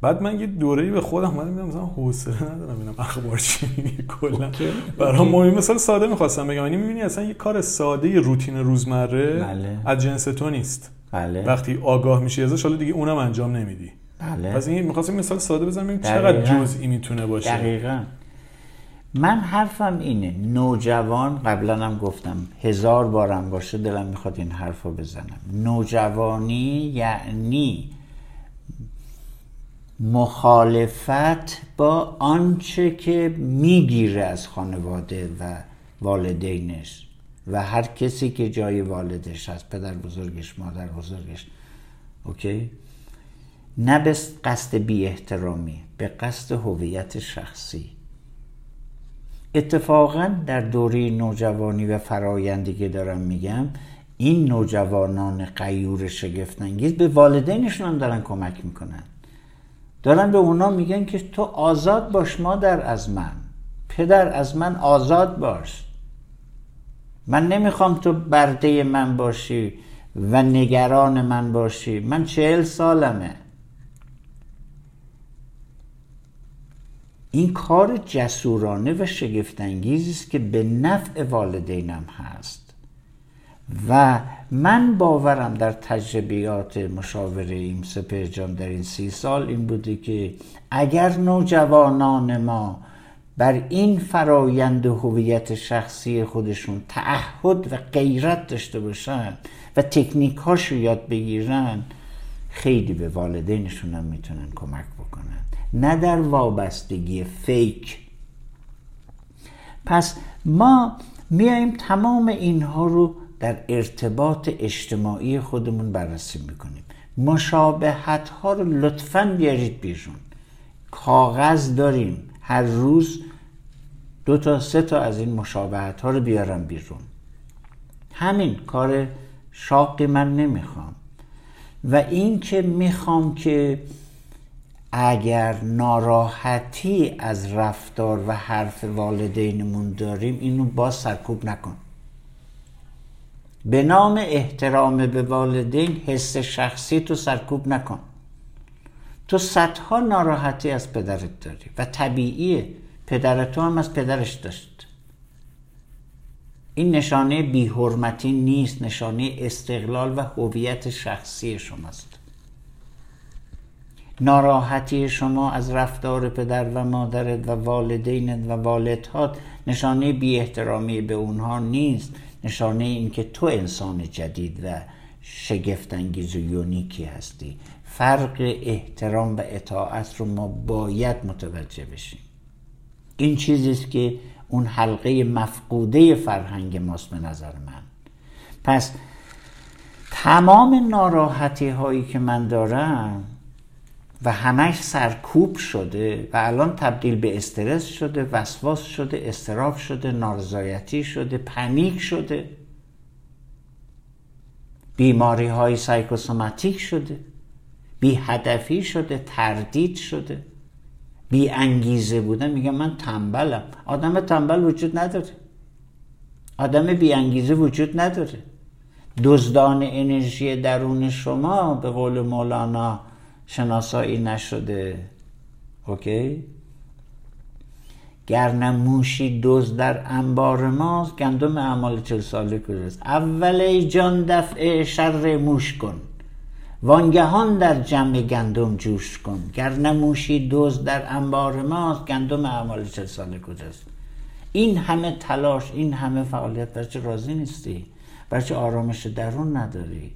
بعد من یه دوره‌ای به خودم اومدم میگم مثلا حوصله ندارم ببینم اخبار چی میگه کلا. برام مهم مثلا ساده می‌خواستم بگم. یعنی می‌بینی اصلا یه کار ساده یه روتین روزمره بله. از جنس تو نیست. بله. وقتی آگاه میشی ازش حالا دیگه اونم انجام نمیدی. بله. پس این می‌خواستم مثال ساده بزنم ببینیم. چقدر جزئی می‌تونه باشه؟ دقیقا. من حرفم اینه. نوجوان قبلا هم گفتم هزار بارم باشه دلم می‌خواد این حرف رو بزنم. نوجوانی یعنی مخالفت با آنچه که می‌گیره از خانواده و والدینش و هر کسی که جای والدش هست پدر بزرگش مادر بزرگش. اوکی؟ نه به قصد بی احترامی به قصد هویت شخصی. اتفاقا در دوره نوجوانی و فرایندی که دارم میگم این نوجوانان قیور شگفتانگیز به والدینشون هم دارن کمک می‌کنن. دارن به اونا میگن که تو آزاد باش مادر از من پدر از من آزاد باش. من نمی‌خوام تو برده من باشی و نگران من باشی. من چهل سالمه. این کار جسورانه و شگفتانگیزی است که به نفع والدینم هست. و من باورم در تجربیات مشاوره ایم سپر جان در این سی سال این بوده که اگر نوجوانان ما بر این فرایند هویت شخصی خودشون تعهد و غیرت داشته باشن و تکنیک هاشو یاد بگیرن خیلی به والدینشون هم می‌تونن کمک بکنن. نه در وابستگی فیک. پس ما میایم تمام اینها رو در ارتباط اجتماعی خودمون بررسی می‌کنیم. مشابهت ها رو لطفا بیارید بیرون. کاغذ داریم. هر روز دو تا سه تا از این مشابهت ها رو بیارم بیرون. همین کار شاقی من نمی‌خوام. و این که می‌خوام که اگر ناراحتی از رفتار و حرف والدینمون داریم اینو باز سرکوب نکن. به نام احترام به والدین حس شخصی تو سرکوب نکن. تو صدها ناراحتی از پدرت داری و طبیعیه پدر تو هم از پدرش داشت. این نشانه بیحرمتی نیست نشانه استقلال و هویت شخصی شماست. ناراحتی شما از رفتار پدر و مادرت و والدینت و والدهات نشانه بی احترامی به اونها نیست نشانه این که تو انسان جدید و شگفتانگیز و یونیکی هستی. فرق احترام و اطاعت رو ما باید متوجه بشیم. این چیزی است که اون حلقه مفقوده فرهنگ ماست به نظر من. پس تمام ناراحتی هایی که من دارم و همش سرکوب شده و الان تبدیل به استرس شده وسواس شده استراب شده نارضایتی شده پنیک شده. بیماری های psychosomatic شده. بی هدفی شده تردید شده. بی انگیزه بودن میگه من تنبلم. آدم تنبل وجود نداره. آدم بی انگیزه وجود نداره. دزدان انرژی درون شما به قول مولانا شناسایی نشده. okay؟ گر نه موشی دزد در انبار ماست گندم اعمال چل ساله کجاست؟ اول ای جان دفع شر موش کن. وانگهان در جمع گندم جوش کن. گر موشی دوز در انبار ماست گندم اعمال چل ساله کجاست؟ این همه تلاش این همه فعالیت برای چه راضی نیستی؟ برای چه آرامش درون نداری؟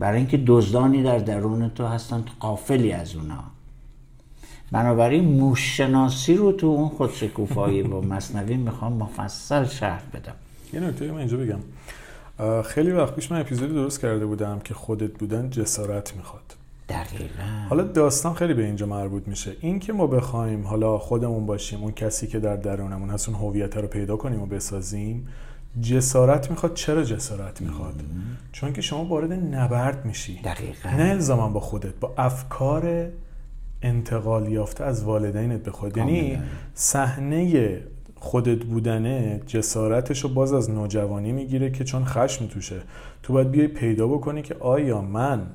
برای اینکه دزدانی در درون تو هستن قافلی از اونا. بنابراین موشناسی رو تو اون خودشکوفایی با مصنوی می‌خوام مفصل شرح بدم. یه نکته من اینجا بگم. خیلی وقت پیش من اپیزودی درست کرده بودم که خودت بودن جسارت می‌خواد. دقیقا. حالا داستان خیلی به اینجا مربوط میشه. این که ما بخوایم حالا خودمون باشیم اون کسی که در درونمون هست اون هویت رو پیدا کنیم و بسازیم جسارت می‌خواد چرا جسارت می‌خواد؟ چون که شما وارد نبرد میشی. دقیقا. نه الزاما با خودت با افکار انتقال یافته از والدینت به خود. یعنی صحنه خودت بودنه جسارتش رو باز از نوجوانی می‌گیره که چون خشم توشه تو باید بیای پیدا بکنی که آیا من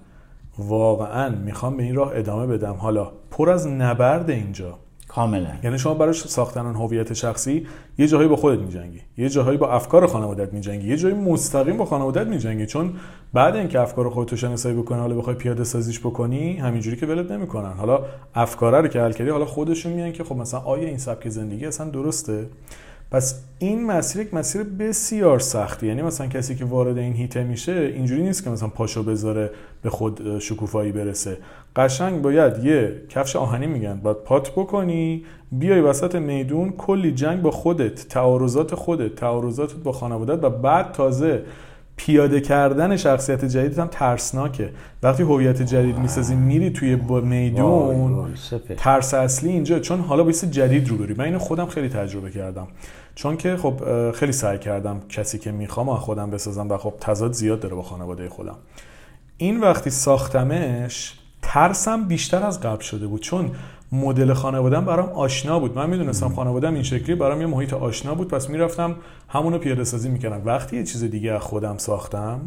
واقعا می‌خوام به این راه ادامه بدم. حالا پر از نبرد اینجا. کاملا. یعنی شما برای ساختن هویت شخصی یه جاهایی با خودت میجنگی یه جاهایی با افکار خانوادت میجنگی یه جایی مستقیم با خانوادت میجنگی. چون بعد اینکه افکار خودت رو شناسایی بکنی حالا بخوای پیاده سازیش بکنی همینجوری که ولت نمی‌کنن. حالا افکار رو که حل کردی حالا خودشون میان که خب مثلا آیا این سبک زندگی اصلا درسته؟ پس این مسیر یک مسیر بسیار سختی. یعنی مثلا کسی که وارد این هیته میشه اینجوری نیست که مثلا پاشو بذاره به خود شکوفایی برسه. قشنگ باید یه کفش آهنی میگن باید پات بکنی بیای وسط میدون کلی جنگ با خودت تعارضات خودت تعارضاتت با خانوادت و بعد تازه پیاده کردن شخصیت جدید هم ترسناکه. وقتی هویت جدید می‌سازی میری توی میدون ترس اصلی اینجا. چون حالا با جدید رو بری من اینو خودم خیلی تجربه کردم. چون که خب خیلی سعی کردم کسی که می‌خوام خودم بسازم و خب تضاد زیاد داره با خانواده خودم. این وقتی ساختمش ترسم بیشتر از قبل شده بود. چون مدل خانوادم برام آشنا بود. من می‌دونستم خانوادم این شکلی برام یه محیط آشنا بود. پس می‌رفتم همونو پیاده سازی می‌کردم. وقتی یه چیز دیگه از خودم ساختم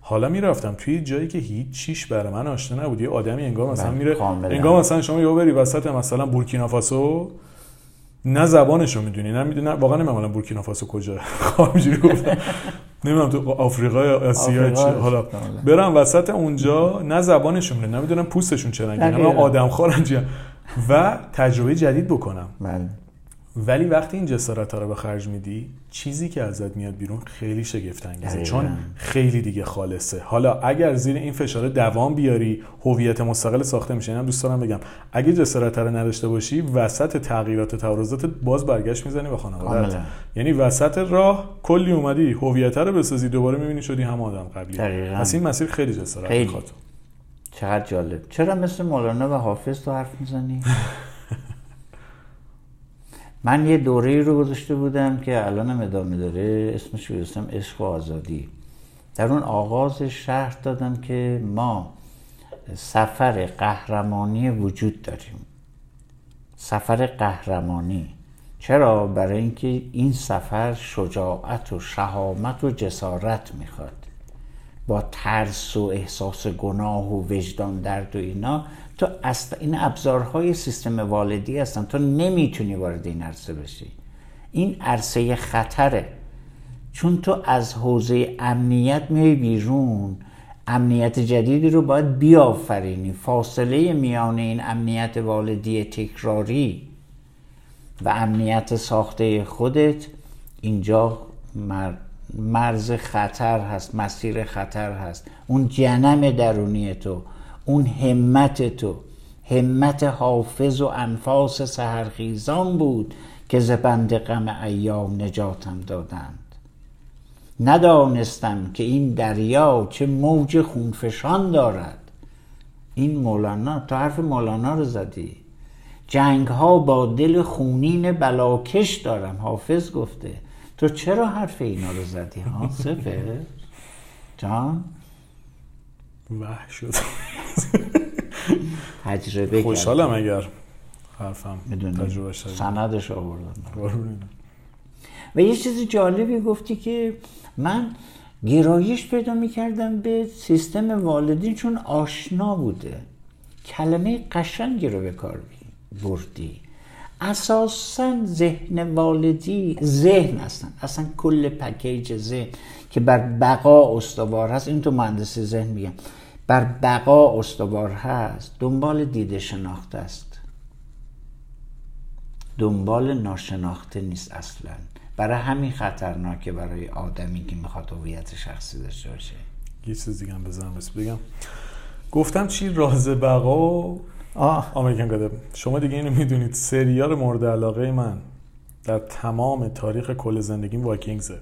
حالا می‌رفتم. توی جایی که هیچ چیش برای من آشنا نبود. یه آدمی انگار مثلا میره انگار مثلا شما یه بری وسط مثلا بورکینافاسو نه زبانشو می‌دونی نه می‌دونی واقعا نمی‌دونم بورکینافاسو کجا. همینجوری گفتم نمی‌دونم تو آفریقای آسیا چه حالا برم وسط اونجا نه زبانشون می‌دونم نمی‌دونم پوستشون چه رنگی نه آدم خورن و تجربه جدید بکنم. بله. ولی وقتی این جسارت ها رو به خرج میدی چیزی که ازت میاد بیرون خیلی شگفت انگیزه چون خیلی دیگه خالصه. حالا اگر زیر این فشار دوام بیاری هویت مستقل ساخته میشه اینم دوست دارم بگم. اگه جسارت رو نداشته باشی وسط تغییرات تعارضات باز برگشت می‌زنی به خانوادت یعنی وسط راه کلی اومدی هویت رو بسازی دوباره می‌بینی شدی هم آدم قبلی پس این مسیر خیلی جسارت می‌خواد. چقدر جالب. چرا مثل مولانا و حافظ تو حرف می‌زنی؟ من یه دوره رو گذاشته بودم که الان هم ادامه داره اسمش گذاشتم عشق و آزادی. در اون آغاز شهر دادم که ما سفر قهرمانی وجود داریم. سفر قهرمانی. چرا؟ برای اینکه این سفر شجاعت و شهامت و جسارت می‌خواد. با ترس و احساس گناه و وجدان درد و اینا تو اصلا این ابزارهای سیستم والدی هستن. تو نمی‌تونی وارد این عرصه بشی. این عرصه خطره. چون تو از حوزه امنیت میای بیرون. امنیت جدیدی رو باید بیافرینی. فاصله میان این امنیت والدی تکراری و امنیت ساخته خودت اینجا مرز خطر هست مسیر خطر هست. اون جنم درونی تو اون همت تو. همت حافظ و انفاس سهرخیزان بود که زبند غم ایام نجاتم دادند. ندانستم که این دریا چه موج خونفشان دارد. این مولانا تو حرف مولانا رو زدی. جنگ ها با دل خونین بلاکش دارم حافظ گفته. تو چرا حرف اینا رو زدی ها سفر جان؟ وح شد. تجربه خوشحالم اگر حرفم تجربه شدید سندش آوردن قربونت. و یه چیز جالبی گفتی که من گرایش پیدا می‌کردم به سیستم والدین چون آشنا بوده. کلمه قشنگی رو به کار بردی. اساسا ذهن والدی ذهن هستن. اصلا کل پکیج ذهن که بر بقا استوار هست. این تو مهندسی ذهن میگم. بر بقا استوار هست دنبال دیده شناخته است. دنبال ناشناخته نیست اصلا. برای همین خطرناکه برای آدمی که می‌خواد هویت شخصی داشته باشه. یه چیز دیگه هم بزنم بگم. گفتم چی؟ راز بقا. آه. آمریکن گادم شما دیگه اینو می‌دونید سریال مورد علاقه من در تمام تاریخ کل زندگیم وایکینگزه.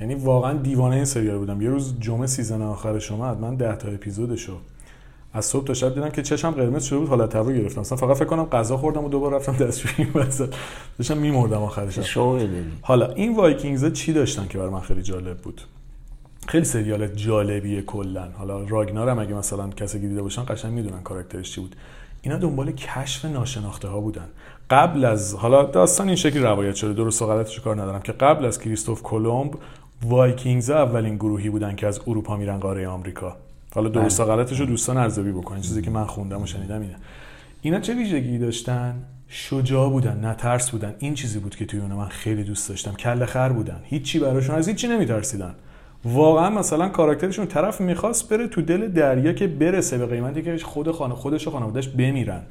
یعنی واقعا دیوانه این سریال بودم. یه روز جمعه season آخرش اومد من ده تا اپیزودشو از صبح تا شب دیدم که چشم قرمز شده بود حالت تهوع گرفتم. مثلا فقط فکر کنم غذا خوردم و دوباره رفتم دستشویی وسط. داشتم میمردم آخرش. حالا این وایکینگز چی داشتن که برای من خیلی جالب بود؟ خیلی سریال جالبیه کلا. حالا راگنار هم اگه مثلا کسی که دیده باشن قشنگ می‌دونن character ش چی بود. اینا دنبال کشف ناشناخته ها بودن. قبل از حالا داستان این شکلی روایت شده درست و غلطش کار ندارم که قبل از کریستوف کلمب وایکینگز اولین گروهی بودن که از اروپا میرن قاره آمریکا. حالا درست و غلطش رو دوستان ارزیابی بکنین. چیزی که من خوندم و شنیدم اینه. اینا چه ویژگی داشتن؟ شجاع بودن نه ترس بودن. این چیزی بود که توی اون من خیلی دوست داشتم. کله خر بودن. هیچی براشون از هیچی نمیترسیدن. واقعا مثلا کاراکترشون طرف می‌خواست بره تو دل دریا که برسه به قیمتی که خود خانه خودش و خانوادهش بمیرن.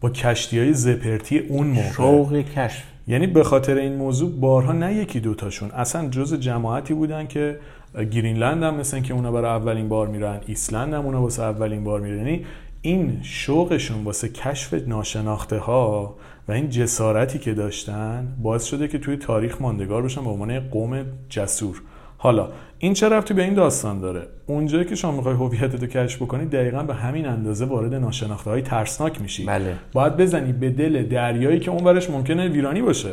با کشتی های زپرتی اون موقع. شوق کشف. یعنی به خاطر این موضوع بارها نه یکی دوتاشون اصلا جز جماعتی بودن که گرینلند هم مثل که اونا برای اولین بار میرن ایسلند هم اونا واسه اولین بار میرن. یعنی این شوقشون واسه کشف ناشناخته ها و این جسارتی که داشتن باعث شده که توی تاریخ ماندگار بشن به عنوان قوم جسور. حالا این چه رفتی به این داستان داره؟ اونجایی که شما می‌خوای هویتت رو کشف بکنی دقیقا به همین اندازه وارد ناشناخته های ترسناک میشی. بله. باید بزنی به دل دریایی که اونورش ممکنه ویرانی باشه.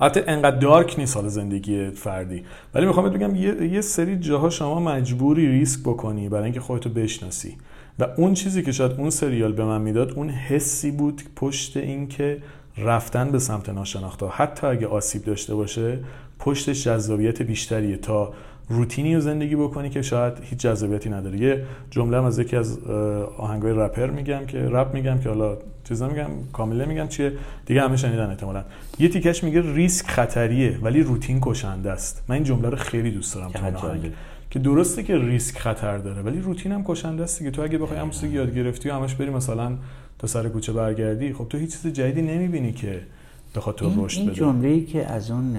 حتی انقدر دارک نیست حال زندگی فردی. ولی می‌خوام بگم یه،, یه سری جاها شما مجبوری ریسک بکنی برای اینکه خودتو بشناسی. و اون چیزی که شاید اون سریال به من می‌داد اون حسی بود پشت اینکه رفتن به سمت ناشناخته حتی اگه آسیب داشته باشه پشتش جذابیت بیشتریه تا روتینی رو زندگی بکنی که شاید هیچ جذابیتی نداره. یه جمله از یکی از آهنگای رپر میگم که رپ میگم که حالا چیزا میگم کامله میگم چیه دیگه همه شنیدن احتمالاً. یه تیکش میگه ریسک خطریه ولی روتین کشنده است. من این جمله رو خیلی دوست دارم تو آهنگ. که درسته که ریسک خطر داره ولی روتین هم کشنده است که تو اگه بخوای همون یاد گرفتی و همش بری مثلا تا سر کوچه برگردی خب تو هیچ چیز جدیدی نمی‌بینی که بخواد تو رشد بده. این جمله‌ای که از اون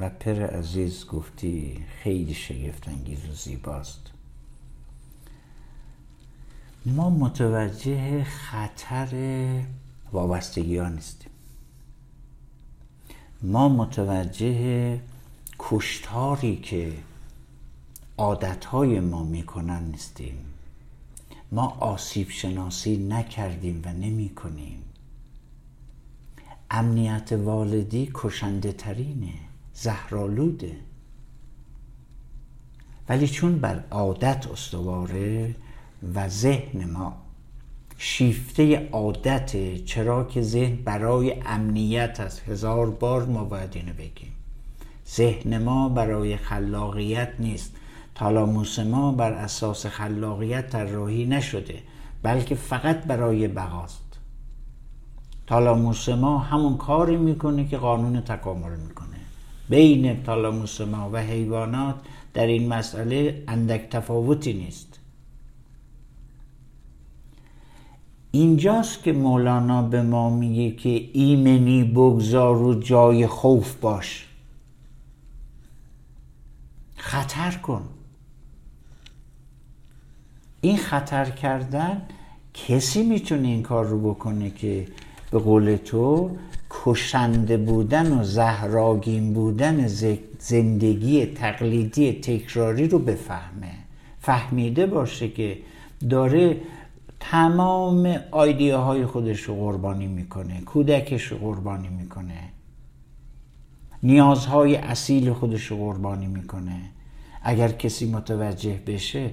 رپر عزیز گفتی خیلی شگفت انگیز و زیباست. ما متوجه خطر وابستگی ها نیستیم. ما متوجه کشتاری که عادتهای ما می‌کنن نیستیم. ما آسیب شناسی نکردیم و نمی کنیم امنیت والدی کشنده ترینه زهرالوده ولی چون بر عادت استواره و ذهن ما شیفته عادت چرا که ذهن برای امنیت از هزار بار ما باید اینو بگیم. ذهن ما برای خلاقیت نیست. تالاموس ما بر اساس خلاقیت طراحی نشده بلکه فقط برای بقاست. تالاموس ما همون کاری می‌کنه که قانون تکامل می‌کنه. بین تالاموس ما و حیوانات در این مسئله اندک تفاوتی نیست. اینجاست که مولانا به ما میگه که ایمنی بگذار و جای خوف باش. خطر کن. این خطر کردن کسی می‌تونه این کار رو بکنه که به قول تو کشنده بودن و زهراگین بودن زندگی تقلیدی تکراری رو بفهمه. فهمیده باشه که داره تمام آیدیه های خودش رو قربانی می‌کنه کودکش رو قربانی می‌کنه. نیازهای اصیل خودش رو قربانی می‌کنه. اگر کسی متوجه بشه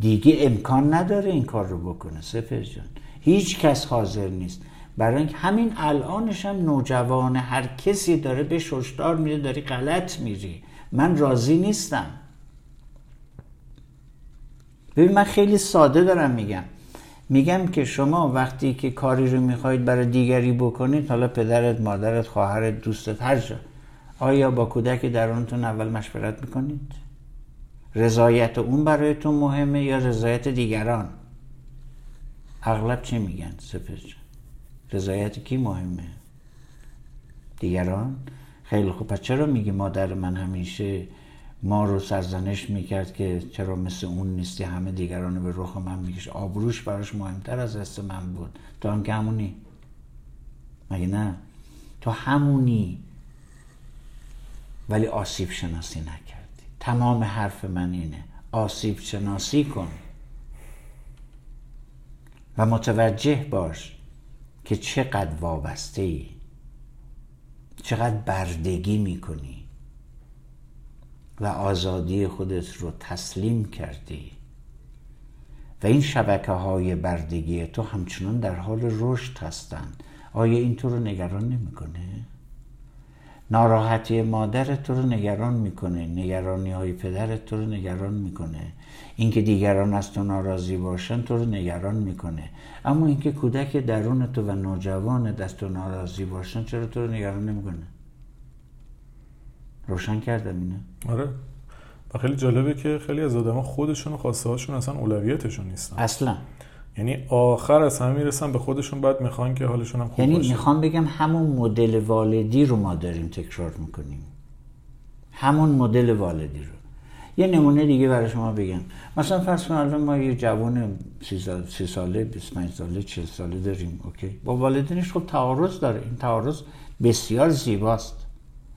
دیگه امکان نداره این کار رو بکنه. سپر جان هیچ کس حاضر نیست. برای اینکه همین الانش هم نوجوان هر کسی داره به ششدار میره داری غلط میری. من راضی نیستم. ببین من خیلی ساده دارم میگم. میگم که شما وقتی که کاری رو می‌خواهید برای دیگری بکنید حالا پدرت مادرت خواهرت دوستت هر جا آیا با کودک درونتون اول مشورت می‌کنید؟ رضایت اون برایتون مهمه یا رضایت دیگران؟ اغلب چی میگن؟ سپر رضایت کی مهمه؟ دیگران؟ خیلی خوب. پس چرا میگی مادر من همیشه ما رو سرزنش می‌کرد که چرا مثل اون نیستی؟ همه دیگران رو به رخ من میکش. آبروش براش مهمتر از دست من بود. تو هم که همونی. مگه نه؟ تو همونی. ولی آسیب شناسی نکردی. تمام حرف من اینه. آسیب شناسی کن. و متوجه باش. که چقدر وابسته ای. چقدر بردگی می‌کنی. و آزادی خودت رو تسلیم کردی. و این شبکه های بردگی تو همچنان در حال رشد هستند. آیا این تو رو نگران نمی‌کنه؟ ناراحتی مادرت تو رو نگران می‌کنه نگرانی های پدرت تو رو نگران می‌کنه. اینکه دیگران از تو ناراضی باشن تو رو نگران می‌کنه. اما اینکه کودک درون تو و نوجوان دست تو ناراضی باشن چرا تو رو نگران نمی‌کنه؟ روشن کردم اینه آره. و خیلی جالبه که خیلی از آدم خودشون و خواسته هاشون اصلا اولویتشون نیستن. اصلا. یعنی آخر از همه می‌رسن به خودشون بعد می‌خوان که حالشون هم خوب یعنی باشه. می‌خوام بگم همون مدل والدی رو ما داریم تکرار می‌کنیم. همون مدل والدی رو. یه نمونه دیگه برای شما بگم. مثلا فرض کن الان ما یه جوان سی سال- سی ساله 25 ساله 40 ساله داریم اوکی؟ با والدینش خب تعارض داره. این تعارض بسیار زیباست.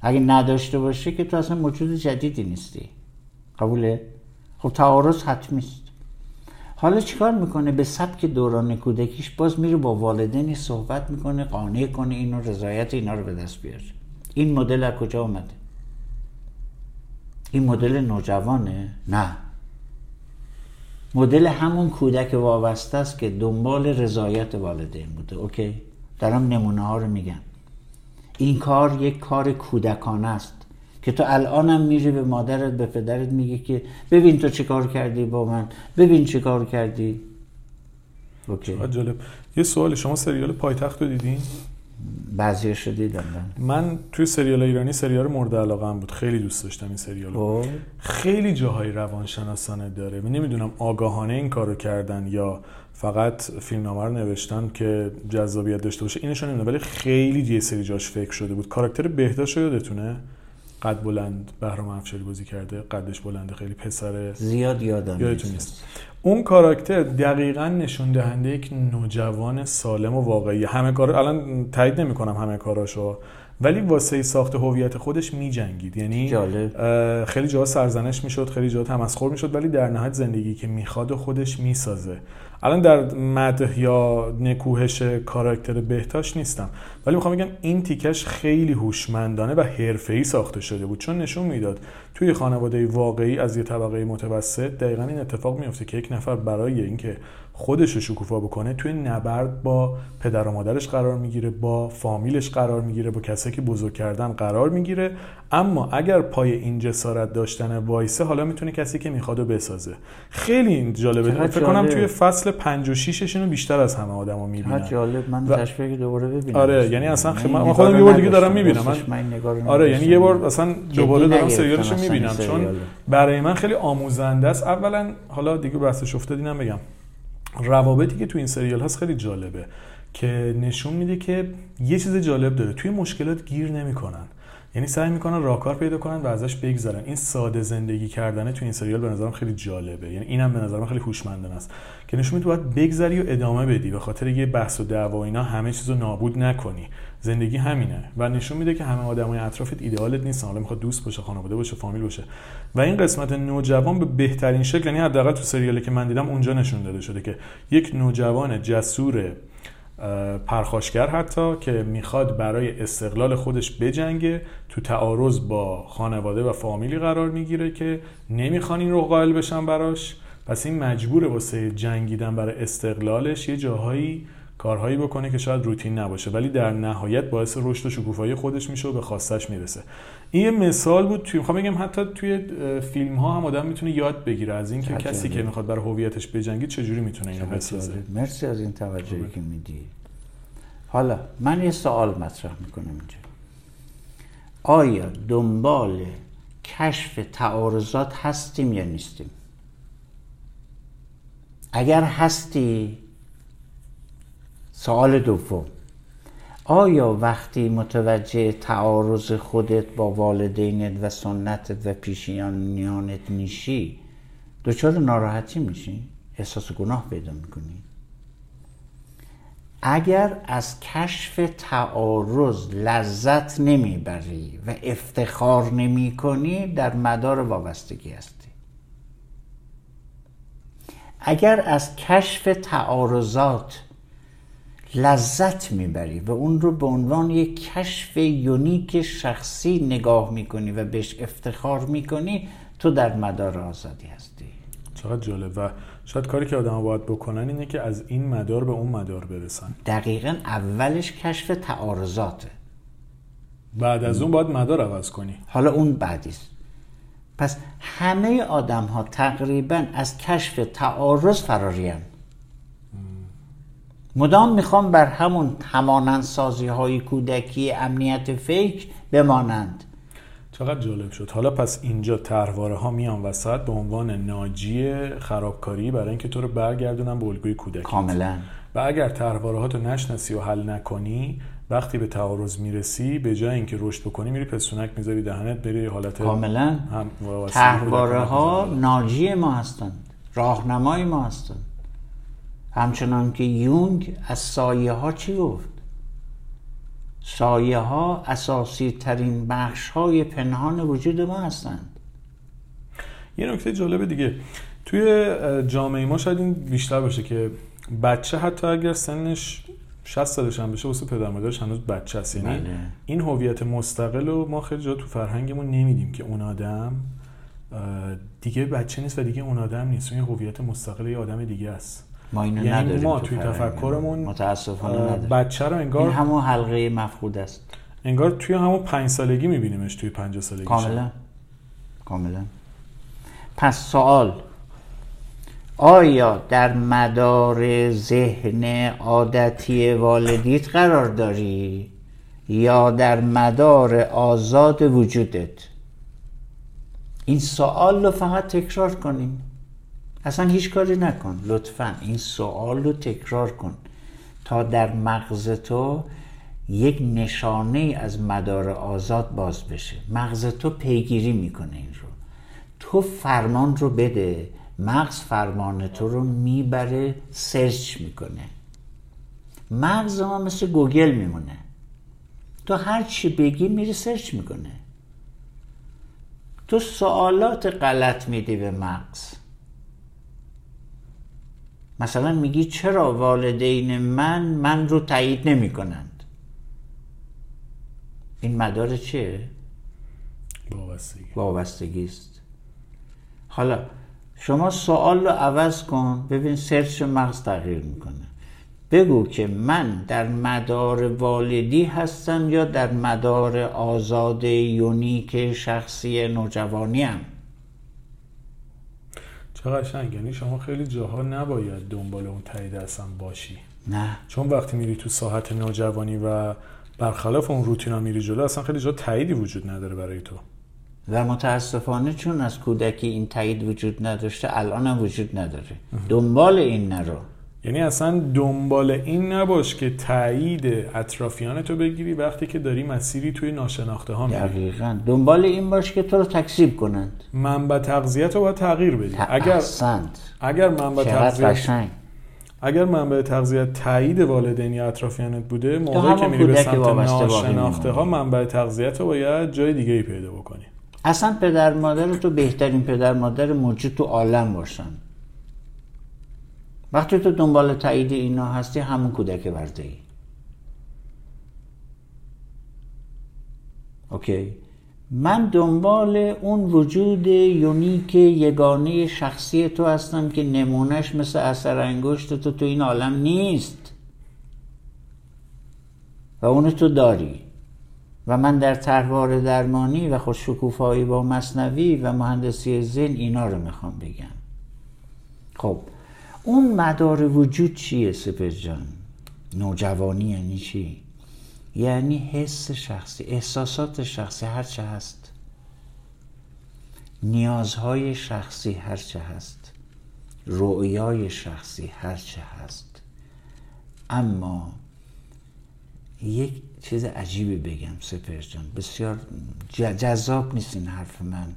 اگه نداشته باشه که تو اصلا موجود جدیدی نیستی. قبوله؟ خب تعارض حتمی است حالا چیکار می‌کنه؟ به سبک دوران کودکیش باز میره با والدینی صحبت می‌کنه قانع کنه اینو رضایت اینا رو به دست بیاره. این مدل از کجا آمده این مدل نوجوانه؟ نه. مدل همون کودک وابسته است که دنبال رضایت والدین بوده. اوکی؟ دارم نمونه ها رو میگم. این کار یک کار کودکانه است. که تو الانم میری به مادرت به پدرت میگی که ببین تو چه کار کردی با من ببین چه کار کردی. اوکی. جالب. یه سوال شما سریال پایتخت رو دیدین؟ بعضیش رو دیدم من من توی سریال ایرانی سریال مورد علاقه بود. خیلی دوست داشتم این سریال رو. خب. خیلی جاهای روانشناسانه داره. من نمی‌دونم آگاهانه این کارو کردن یا فقط فیلمنامه رو نوشتن که جذابیت داشته باشه. اینشون نمی‌دونم ولی خیلی یه سری جاش فکر شده بود. کاراکتر بهداشت یادتونه؟ قد بلند بهرام افشاری بازی کرده قدش بلنده خیلی پسر زیاد یادم یادتون نیست. اون کاراکتر دقیقا نشون دهنده یک نوجوان سالم و واقعی. همه کار الان تایید نمی‌کنم همه کاراشو ولی واسه ساخت هویت خودش میجنگید. یعنی جالب. خیلی جاها سرزنش می‌شد خیلی جاها تمسخر می‌شد ولی در نهایت زندگی که می‌خواد خودش می‌سازه. الان در مدح یا نکوهش کاراکتر بهتاش نیستم. ولی می‌خوام بگم این تیکش خیلی هوشمندانه و حرفه‌ای ساخته شده بود. چون نشون می‌داد توی خانواده واقعی از یه طبقه متوسط دقیقا این اتفاق میفته که یک نفر برای اینکه خودش رو شکوفا بکنه توی نبرد با پدر و مادرش قرار می‌گیره با فامیلش قرار می‌گیره با کسایی که بزرگ کردن قرار می‌گیره اما اگر پای این جسارت داشتن وایسه حالا می‌تونه کسی که می‌خواد رو بسازه خیلی این جالبه فکر کنم. توی فصل 5 و 6 اینو بیشتر از همه آدما چقدر می‌بینن جالب من و- دوباره ببینم آره، یعنی اصلا من خ- این من نگاه خودم یه بار دیگه دارم. می‌بینم. من- من آره یعنی یه. بار اصلا دوباره دارم سریالش رو می‌بینم چون. برای من خیلی آموزنده است اولا حالا دیگه بحثش افتاد اینم بگم روابطی که تو این سریال هست خیلی جالبه که نشون میده که یه چیز جالب داره. توی مشکلات گیر نمی‌کنن. یعنی سعی می‌کنن راهکار پیدا کنن و ازش بگذرن. این ساده زندگی کردنه تو این سریال به نظرم خیلی جالبه. یعنی اینم به نظرم خیلی هوشمندانه است. که نشون میده باید بگذری و ادامه بدی به خاطر یه بحث و دعوا اینا همه چیزو نابود نکنی. زندگی همینه. و نشون میده که همه آدمای اطرافت ایدئالت نیستن. حالا می‌خواد دوست باشه خانواده باشه فامیل باشه. و این قسمت نوجوان به بهترین شکل یعنی حداقل تو سریالی که من دیدم اونجا نشون داده شده که یک نوجوان جسور پرخاشگر حتی که می‌خواد برای استقلال خودش بجنگه تو تعارض با خانواده و فامیلی قرار می‌گیره که نمی‌خوان این رو قائل بشن براش. پس این مجبوره واسه جنگیدن برای استقلالش یه جاهایی کارهایی بکنه که شاید روتین نباشه. ولی در نهایت باعث رشد و شکوفایی خودش میشه و به خواستش می‌رسه. این یه مثال بود توی می‌خوام بگم حتی توی فیلم ها هم آدم می‌تونه یاد بگیره از اینکه کسی که می‌خواد برای هویتش بجنگه چجوری می‌تونه اینو بسازه مرسی از این توجهی که میدی. حالا من یه سوال مطرح می‌کنم اینجا. آیا دنبال کشف تعارضات هستیم یا نیستیم؟ اگر هستی سوال دوم. آیا وقتی متوجه تعارض خودت با والدینت و سنتت و پیشینیانت میشی دچار ناراحتی میشی؟ احساس گناه پیدا می‌کنی؟ اگر از کشف تعارض لذت نمی‌بری و افتخار نمی کنی در مدار وابستگی هستی. اگر از کشف تعارضات لذت می‌بری و اون رو به عنوان یک کشف یونیک شخصی نگاه می‌کنی و بهش افتخار می‌کنی تو در مدار آزادی هستی. چقدر جالب. و شاید کاری که آدم باید بکنن اینه که از این مدار به اون مدار برسن. دقیقا اولش کشف تعارضاته. بعد از اون باید مدار عوض کنی. حالا اون بعدیست. پس همه آدم ها تقریبا از کشف تعارض فراریم مدام می‌خوام بر همون همانند سازی های کودکی امنیت فکر بمانند. چقدر جالب شد. حالا پس اینجا طرحواره ها میان وسط به عنوان ناجی خرابکاری برای اینکه تو رو برگردونن به الگوی کودکی. کاملا. و اگر طرحواره ها تو نشناسی و حل نکنی وقتی به تعارض می‌رسی به جای اینکه رشد بکنی میری پسونک می‌ذاری دهنت بری حالت کاملا. طرحواره ها ناجی ما هستند. راهنمای ما هستند. همچنان که یونگ از سایه ها چی گفت؟ سایه ها اساسی ترین بخش های پنهان وجود ما هستند. یه نکته جالب دیگه. توی جامعه ما شاید این بیشتر باشه که بچه حتی اگر سنش 60 سالش هم بشه واسه پدر مادرش هنوز بچه است. یعنی بله. این هویت مستقل رو ما خیلی جا تو فرهنگمون نمیدیم که اون آدم دیگه بچه نیست و دیگه اون آدم نیست. اون هویت مستقل یه آدم دیگه است. ما اینو یعنی نداریم ما تو توی. تفکرمون متاسفانه نداریم. بچه رو این انگار همون حلقه مفقود است. انگار توی همون پنج سالگی میبینیمش توی پنج سالگی کاملا. کاملا. پس سوال. آیا در مدار ذهن عادتی والدیت قرار داری یا در مدار آزاد وجودت؟ این سوال رو فقط تکرار کنیم. اصلا هیچ کاری نکن. لطفا این سوال رو تکرار کن. تا در مغز تو یک نشانه از مدار آزاد باز بشه. مغز تو پیگیری می‌کنه این رو. تو فرمان رو بده. مغز فرمان تو رو می‌بره search می‌کنه. مغز ما مثل گوگل میمونه. تو هر چی بگی میری سرچ می‌کنه. تو سوالات غلط میدی به مغز. مثلا میگی چرا والدین من من رو تایید نمی کنند این مدار چیه؟ وابستگی. وابستگی است حالا شما سوال رو عوض کن ببین سرچ مغز تغییر می‌کنه. بگو که من در مدار والدی هستم یا در مدار آزاد یونیک شخصی نوجوانیم؟ چه قشنگ. یعنی شما خیلی جاها نباید دنبال اون تایید اصلا باشی. نه. چون وقتی میری تو ساحت نوجوانی و برخلاف اون روتینا میری جلو اصلا خیلی جا تاییدی وجود نداره برای تو. و متاسفانه چون از کودکی این تایید وجود نداشته الان هم وجود نداره. دنبال این نرو. یعنی اصلا دنبال این نباش که تایید اطرافیان تو بگیری وقتی که داری مسیری توی ناشناخته ها میری. دقیقا. دنبال این باش که تو رو تکذیب کنند. منبع تغذیت رو باید تغییر بدی. اگر اگر منبع تغذیت اگر منبع تغذیت تایید والدین یا اطرافیانت بوده موقعی که میری به سمت ناشناخته ها. منبع تغذیت رو باید جای دیگه ای پیدا بکنی. اصلا پدر مادر تو بهترین پدر مادر موجود تو عالم باشن. وقتی تو دنبال تایید اینا هستی همون کودک ورده ای. اوکی؟ من دنبال اون وجود یونیک یگانه شخصی تو هستم که نمونهش مثل اثر انگشت تو تو این عالم نیست. و اونو تو داری. و من در طرحوار درمانی و خود شکوفایی با مصنوی و مهندسی ذهن اینا رو می‌خوام بگم. خب اون مدار وجود چیه سپر جان؟ نوجوانی یعنی چی؟ یعنی حس شخصی احساسات شخصی هرچه هست. نیازهای شخصی هرچه هست. رؤیای شخصی هرچه هست. اما یک چیز عجیبی بگم سپر جان. بسیار جذاب نیست این حرف من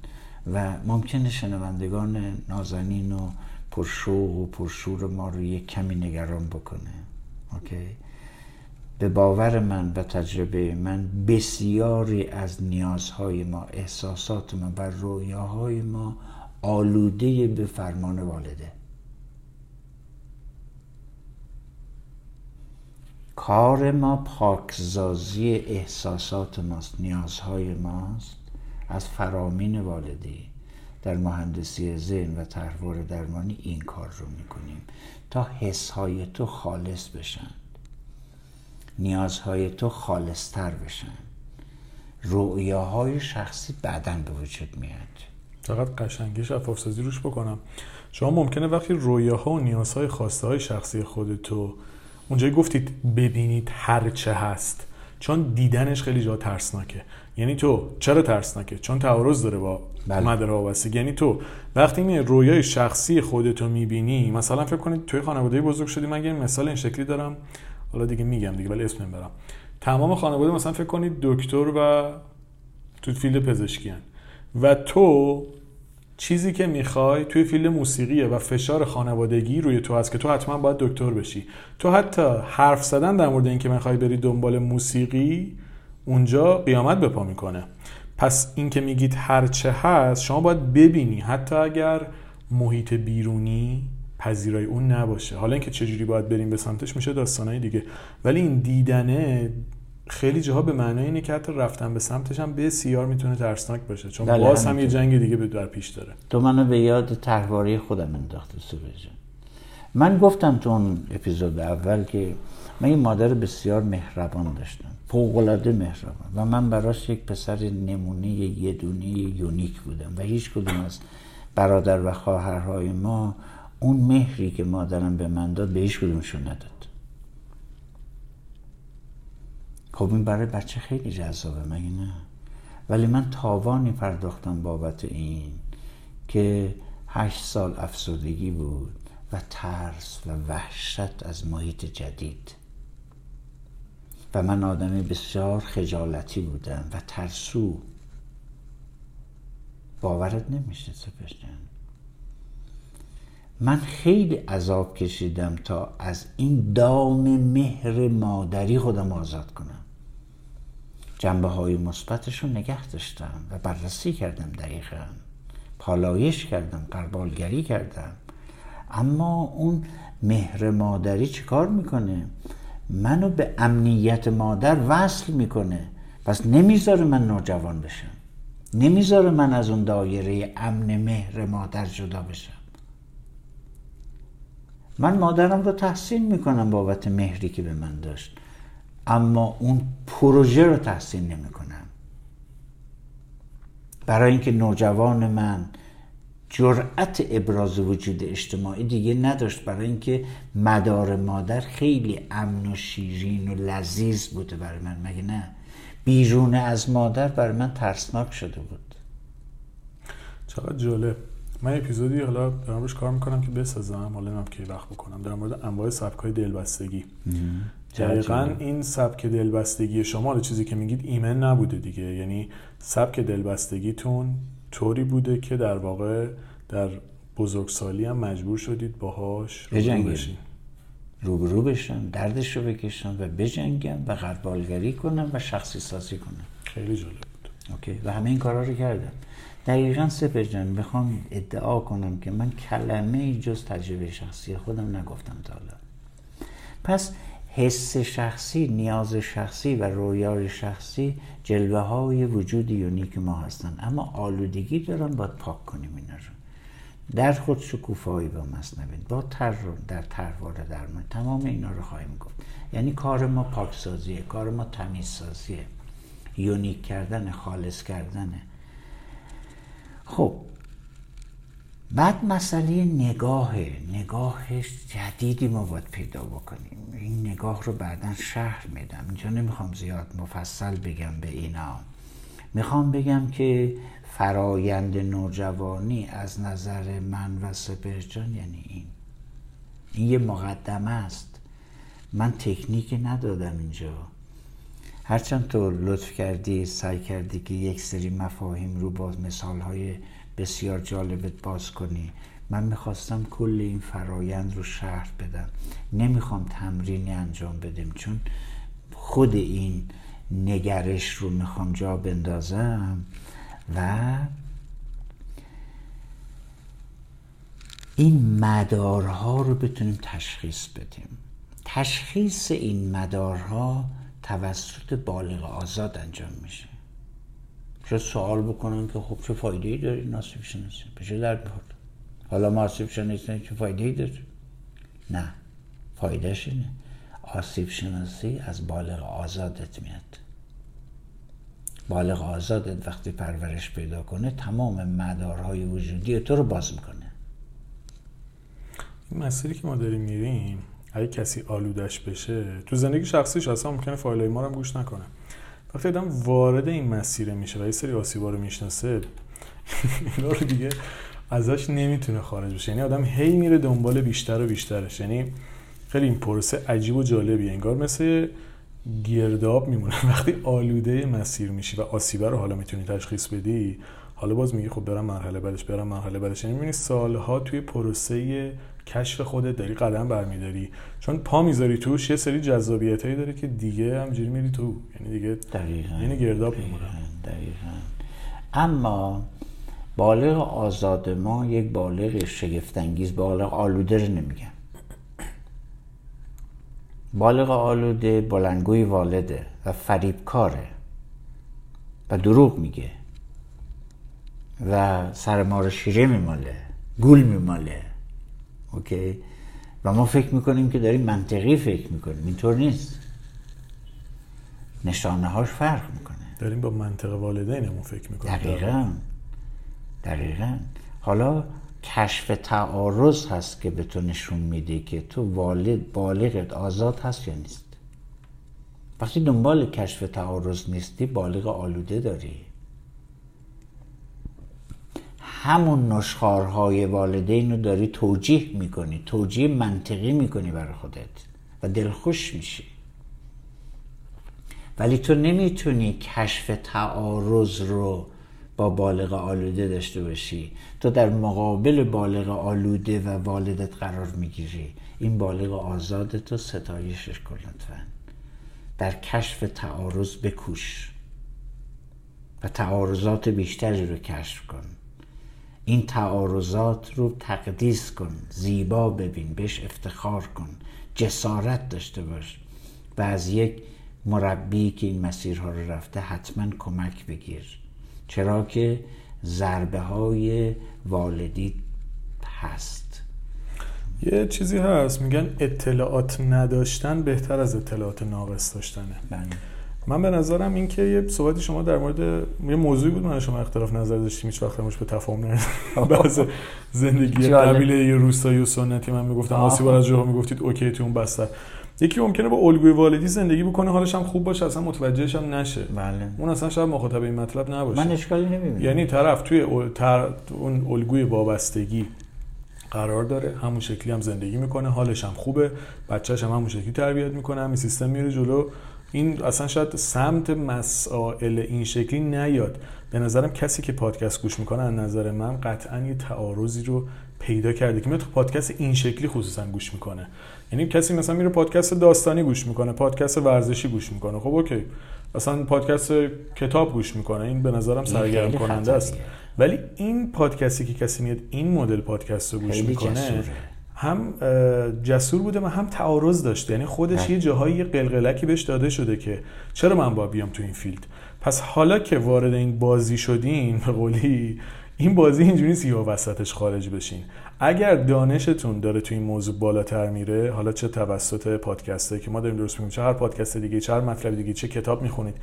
و ممکنه شنوندگان نازنین و پرشوق و پرشور ما رو یک کمی نگران بکنه. اوکی به باور من و تجربه من بسیاری از نیازهای ما احساسات ما و رویاهای ما آلوده به فرمان والده. کار ما پاکزازی احساسات ماست نیازهای ماست از فرامین والدی در مهندسی ذهن و تحور درمانی این کار رو می‌کنیم. تا حسهای تو خالص بشن. نیازهای تو خالصتر بشن. رؤیاهای شخصی بعدا به وجود میاد. فقط قشنگی شفاف سازی روش بکنم. شما ممکنه وقتی رویاها و نیازهای خواسته های شخصی خودتو اونجایی گفتید ببینید هر چه هست. چون دیدنش خیلی جا ترسناکه. یعنی تو چرا ترسناکه؟ چون تعارض داره با بله. مدار وابستگی یعنی تو وقتی می رویای شخصی خودتو می‌بینی مثلا فکر کنید توی خانواده بزرگ شدی من مثال این شکلی دارم. حالا دیگه میگم دیگه ولی اسم نمی‌برم تمام خانواده مثلا فکر کنید دکتر و تو field پزشکی و تو چیزی که می‌خوای توی field موسیقیه و فشار خانوادگی روی تو هست که تو حتما باید دکتر بشی. تو حتی حرف زدن در مورد اینکه می‌خوای بری دنبال موسیقی اونجا قیامت بپا می‌کنه. پس این که میگید هرچه هست شما باید ببینی. حتی اگر محیط بیرونی پذیرای اون نباشه. حالا اینکه چجوری باید بریم به سمتش میشه داستانای دیگه. ولی این دیدنه خیلی جاها به معنای اینه که حتی رفتن به سمتش هم بسیار می‌تونه ترسناک باشه. چون باز هم یه جنگ دیگه به در پیش داره. تو منو به یاد تحواری خودم انداخته سوبه من گفتم تو اون اپیزود اول که من این مادر بسیار مهربان داشتم. فوقلاده مهربان. و من براش یک پسر نمونه یه دونه یونیک بودم و هیچ کدوم از برادر و خواهرهای ما اون مهری که مادرم به من داد به هیچ کدومشون نداد. خب این برای بچه خیلی جذابه مگه نه؟ ولی من تاوانی پرداختم بابت این که هشت سال افسردگی بود و ترس و وحشت از محیط جدید. و من آدم بسیار خجالتی بودم و ترسو. باورت نمیشه سپشتن من خیلی عذاب کشیدم تا از این دام مهر مادری خودم آزاد کنم. جنبه های مثبتش رو نگه داشتم و بررسی کردم دقیقا. پالایش کردم قربالگری کردم. اما اون مهر مادری چیکار می‌کنه؟ منو به امنیت مادر وصل می‌کنه. پس نمی‌ذاره من نوجوان بشم. نمی‌ذاره من از اون دایره امن مهر مادر جدا بشم. من مادرم رو تحسین می‌کنم بابت مهری که به من داشت. اما اون پروژه رو تحسین نمی‌کنم. برای اینکه نوجوان من جرأت ابراز وجود اجتماعی دیگه نداشت برای اینکه مدار مادر خیلی امن و شیرین و لذیذ بوده برای من. مگه نه؟ بیرون از مادر برای من ترسناک شده بود. چقدر جالب. من اپیزودی حالا دارم روش کار می‌کنم که بسازم. حالا نمیم که وقت بکنم. در مورد انواع سبک های دلبستگی دقیقا این سبک دلبستگی شما چیزی که میگید ایمن نبوده دیگه. یعنی سبک دلبستگیتون طوری بوده که در واقع در بزرگسالی هم مجبور شدید باهاش رو روبرو بشم دردش رو بکشم و بجنگم و غربالگری کنم و شخصی سازی کنم خیلی جالب بود. OK. و همه این کارا رو کردم دقیقا سپهر جان می‌خوام ادعا کنم که من کلمه جز تجربه شخصی خودم نگفتم تا حالا. پس حس شخصی نیاز شخصی و رویای شخصی جلوه های وجود unique ما هستن. اما آلودگی دارن باید پاک کنیم اینا رو. در خود شکوفایی با مصنوین با تر در تروار درمان تمام اینا رو خواهیم گفت. یعنی کار ما پاکسازیه کار ما تمیزسازیه. یونیک کردن خالص کردنه خب بعد مسئله نگاه نگاه جدیدی ما باید پیدا بکنیم. این نگاه رو بعدا شهر میدم. اینجا نمی‌خوام زیاد مفصل بگم به اینا. می‌خوام بگم که فرایند نوجوانی از نظر من و سپرجان یعنی این. این یه مقدمه است. من تکنیک ندادم اینجا. هرچند تو لطف کردی سعی کردی که یک سری مفاهیم رو با مثال های بسیار جالبت باز کنی. من می‌خواستم کل این فرایند رو شرح بدم. نمی‌خوام تمرینی انجام بدیم چون خود این نگرش رو می‌خوام جا بندازم و این مدارها رو بتونیم تشخیص بدیم. تشخیص این مدارها توسط بالغ آزاد انجام میشه. چه سوال بکنن که خب چه فایده ای داری ناسیب شناسی؟ به چه درد حالا ما آسیب شناسی چه فایده ای داره؟ نه. فایدهش اینه. آسیب شناسی از بالغ آزادت میاد. بالغ آزادت وقتی پرورش پیدا کنه تمام مدارهای وجودی تو رو باز می‌کنه. این مسیری که ما داریم میریم اگه کسی آلودش بشه تو زندگی شخصیش اصلا ممکنه فایل ما رو گوش نکنه. وقتی آدم وارد این مسیر میشه و یه سری آسیبا رو می‌شناسه. اینا رو دیگه ازش نمی‌تونه خارج بشه. یعنی آدم هی میره دنبال بیشتر و بیشترش. یعنی خیلی این پروسه عجیب و جالبیه. انگار مثل گرداب میمونه. وقتی آلوده مسیر میشی و آسیبه رو حالا می‌تونی تشخیص بدی حالا باز میگی خب برم مرحله بعدش برم مرحله بعدش. یعنی می‌بینی سالها توی پروسه کشف خودت داری قدم برمیداری. چون پا می‌ذاری توش یه سری جذابیت هایی داره که دیگه همجوری میری تو. یعنی دیگه دقیقا یعنی گرداب دقیقا اما بالغ آزاد ما یک بالغ شگفتانگیز بالغ آلوده رو نمیگم بالغ آلوده بلنگوی والده و فریبکاره و دروغ میگه. و سر ما رو شیره میماله گول میماله. اوکی؟ و ما فکر می‌کنیم که داریم منطقی فکر می‌کنیم اینطور نیست. نشانه هاش فرق می‌کنه. داریم با منطق والدینمون فکر می‌کنیم. دقیقا. دقیقا. حالا کشف تعارض هست که به تو نشون میده که تو والد بالغت آزاد هست یا نیست. وقتی دنبال کشف تعارض نیستی بالغ آلوده داری. همون نشخارهای والدین رو داری توجیه می‌کنی توجیه منطقی می‌کنی برای خودت و دلخوش میشی. ولی تو نمی‌تونی کشف تعارض رو با بالغ آلوده داشته باشی. تو در مقابل بالغ آلوده و والدت قرار می‌گیری. این بالغ آزاد تو ستایشش کن لطفا. در کشف تعارض بکوش و تعارضات بیشتری رو کشف کن. این تعارضات رو تقدیس کن زیبا ببین بهش افتخار کن جسارت داشته باش و از یک مربی که این مسیرها رو رفته حتما کمک بگیر. چرا که ضربه های والدی هست. یه چیزی هست میگن اطلاعات نداشتن بهتر از اطلاعات ناقص داشتنه. بله. من به نظرم این که یه صحبتی شما در مورد یه موضوعی بود من شما اختلاف نظر داشتیم هیچ وقت به تفاهم نرسیدیم بعض زندگی قبیله یه روستایی و سنتی من می‌گفتم. آسیب از جاها می‌گفتید اوکی تو اون بستر. یکی ممکنه با الگوی والدی زندگی بکنه حالش هم خوب باشه اصلا متوجهش هم نشه. بله. اون اصلا شاید مخاطب این مطلب نباشه. من اشکالی نمی‌بینم. یعنی طرف توی تر... اون الگوی وابستگی قرار داره همون شکلی هم زندگی می‌کنه حالش هم خوبه بچهش هم همون شکلی تربیت می‌کنه همین سیستم میره جلو. این اصلا شاید سمت مسائل این شکلی نیاد. به نظرم کسی که پادکست گوش می‌کنه از نظر من قطعا یه تعارضی رو پیدا کرده که میاد پادکست این شکلی خصوصا گوش می‌کنه. یعنی کسی مثلا میره پادکست داستانی گوش می‌کنه پادکست ورزشی گوش می‌کنه. خب اوکی. اصلا پادکست کتاب گوش می‌کنه. این به نظرم سرگرم کننده است. ولی این پادکستی که کسی میاد این مدل پادکست رو گوش می‌کنه هم جسور بوده و هم تعارض داشته. یعنی خودش یه جاهایی قلقلکی بهش داده شده که چرا من با بیام تو این field؟ پس حالا که وارد این بازی شدین به قولی این بازی اینجوری نیست یا وسطش خارج بشین. اگر دانشتون داره تو این موضوع بالاتر میره حالا چه توسط پادکسته که ما داریم درست می‌کنیم چه هر پادکست دیگه چه هر مطلب دیگه چه کتاب می‌خونید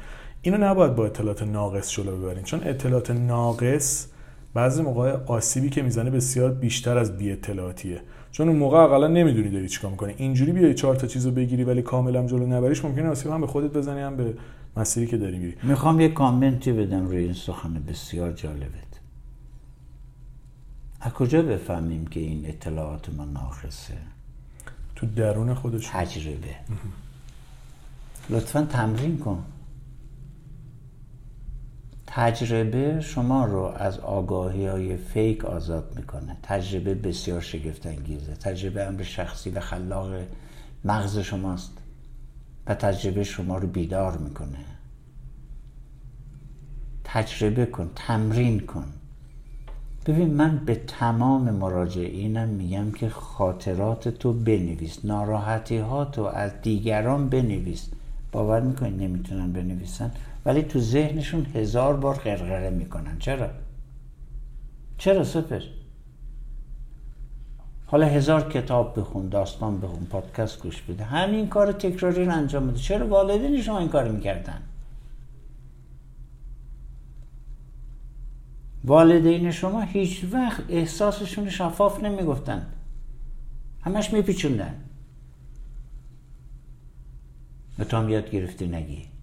اینو نباید با اطلاعات ناقص جلو ببرین. چون اطلاعات ناقص بعضی موقع آسیبی که می‌زنه بسیار بیشتر از بی اطلاعاتیه چون اون موقع اقلا نمی‌دونی داری چیکار می‌کنی. اینجوری بیای چهار تا چیزو بگیری ولی کاملا جلو نبریش ممکنه آسیب هم به خودت بزنی هم به مسیری که داری میری. می‌خوام یه کامنتی بدم روی این سخن بسیار جالبت. از کجا بفهمیم که این اطلاعات ما ناقصه؟ تو درون خودش. تجربه. لطفا تمرین کن. تجربه شما رو از آگاهی های فیک آزاد می‌کنه. تجربه بسیار شگفت انگیزه تجربه امر شخصی و خلاق مغز شماست. و تجربه شما رو بیدار می‌کنه. تجربه کن تمرین کن. ببین من به تمام مراجعینم میگم که خاطرات تو بنویس ناراحتی ها تو از دیگران بنویس. باور می‌کنی نمی‌تونن بنویسن؟ ولی تو ذهنشون هزار بار غرغره می‌کنن چرا؟ چرا سپر؟ حالا هزار کتاب بخون داستان بخون پادکست گوش بده همین کار تکراری رو انجام بده چرا والدین شما این کار می‌کردن؟ والدین شما هیچ وقت احساسشون شفاف نمی‌گفتن همش میپیچوندن به تو هم یاد گرفتی نگی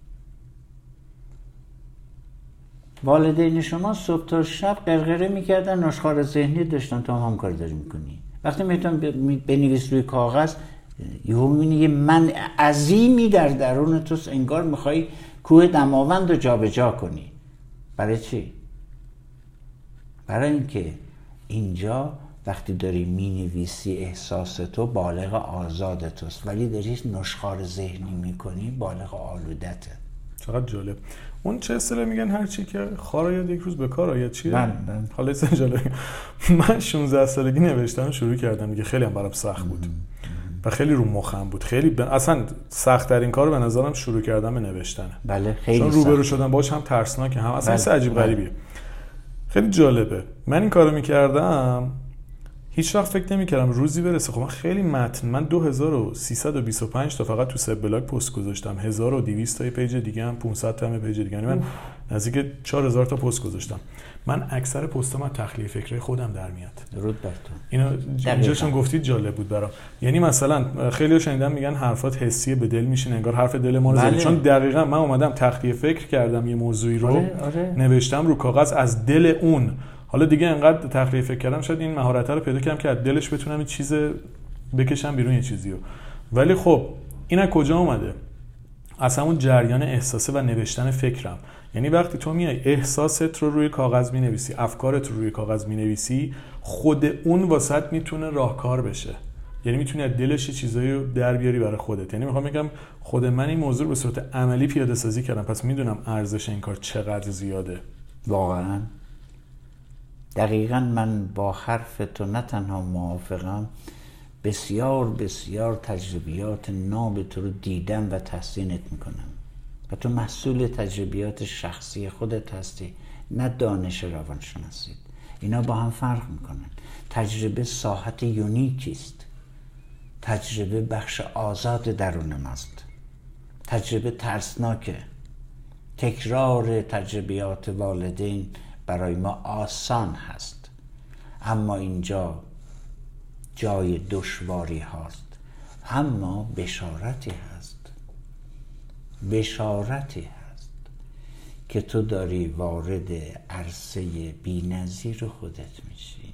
والدین شما صبح تا شب قرقره می‌کردن نشخار ذهنی داشتن تو هم, کار داری می‌کنی. وقتی میتون بنویس روی کاغذ یهو می‌بینی یه من عظیمی در درون تو انگار می‌خوای کوه دماوند رو جابجا کنی. برای چی؟ برای اینکه اینجا وقتی داری می نویسی احساس تو بالغ آزاد توست. ولی داری نشخار ذهنی می‌کنی بالغ آلودته. چقدر جالب. اون چه اصطلاح میگن هر چی که خارا یاد یک روز به کار آید چیه؟ من من حالا جالب من 16 سالگی نوشتن شروع کردم. دیگه خیلی هم برام سخت بود. و خیلی رو مخم بود. خیلی ب... اصلا سخت ترین کار به نظرم شروع کردم به نوشتنه بله خیلی چون روبرو شدن باش هم ترسناکه هم. اصلا بله. عجیب بله. غریبیه. خیلی جالبه. من این کارو می‌کردم هیچ وقت فکر نمی‌کردم روزی برسه. خب من خیلی متن. من 2325 تا فقط تو سب blog post گذاشتم. 1200 تا page دیگه هم 500 تا page دیگه. یعنی من نزدیک 4000 تا پست گذاشتم. من اکثر پستام از تخلیه فکری خودم در میاد. درود بر تو. اینو اینجا چون گفتید جالب بود برام. یعنی مثلا خیلی شنیدم میگن حرفات حسی به دل میشین انگار حرف دل ما رو. بله. چون دقیقا من اومدم تخلیه فکر کردم یه موضوعی رو. آره، آره. نوشتم رو کاغذ از دل اون. حالا دیگه انقدر تخلیه فکر کردم شاید این مهارت رو پیدا کردم که از دلش بتونم این چیز بکشم بیرون یه چیزی رو ولی خب این از کجا اومده؟ از همون جریان احساسه و نوشتن فکرم. یعنی وقتی تو میای احساست رو روی کاغذ می نویسی افکارت رو روی کاغذ می نویسی خود اون واسط می‌تونه راهکار بشه. یعنی می‌تونی از دلش چیزایی رو در بیاری برای خودت. یعنی می‌خوام بگم خود من این موضوع به صورت عملی پیاده سازی کردم. پس می‌دونم ارزش این کار چقدر زیاده. واقعا؟ دقیقا من با حرف تو نه تنها موافقم بسیار بسیار تجربیات ناب تو رو دیدم و تحسینت می‌کنم. و تو محصول تجربیات شخصی خودت هستی نه دانش روانشناسی. اینا با هم فرق می‌کنن. تجربه ساحت یونیکی است. تجربه بخش آزاد درون ماست. تجربه ترسناکه. تکرار تجربیات والدین برای ما آسان هست. اما اینجا جای دشواری هاست. اما بشارتی هست. بشارتی هست که تو داری وارد عرصه بینظیر خودت میشی.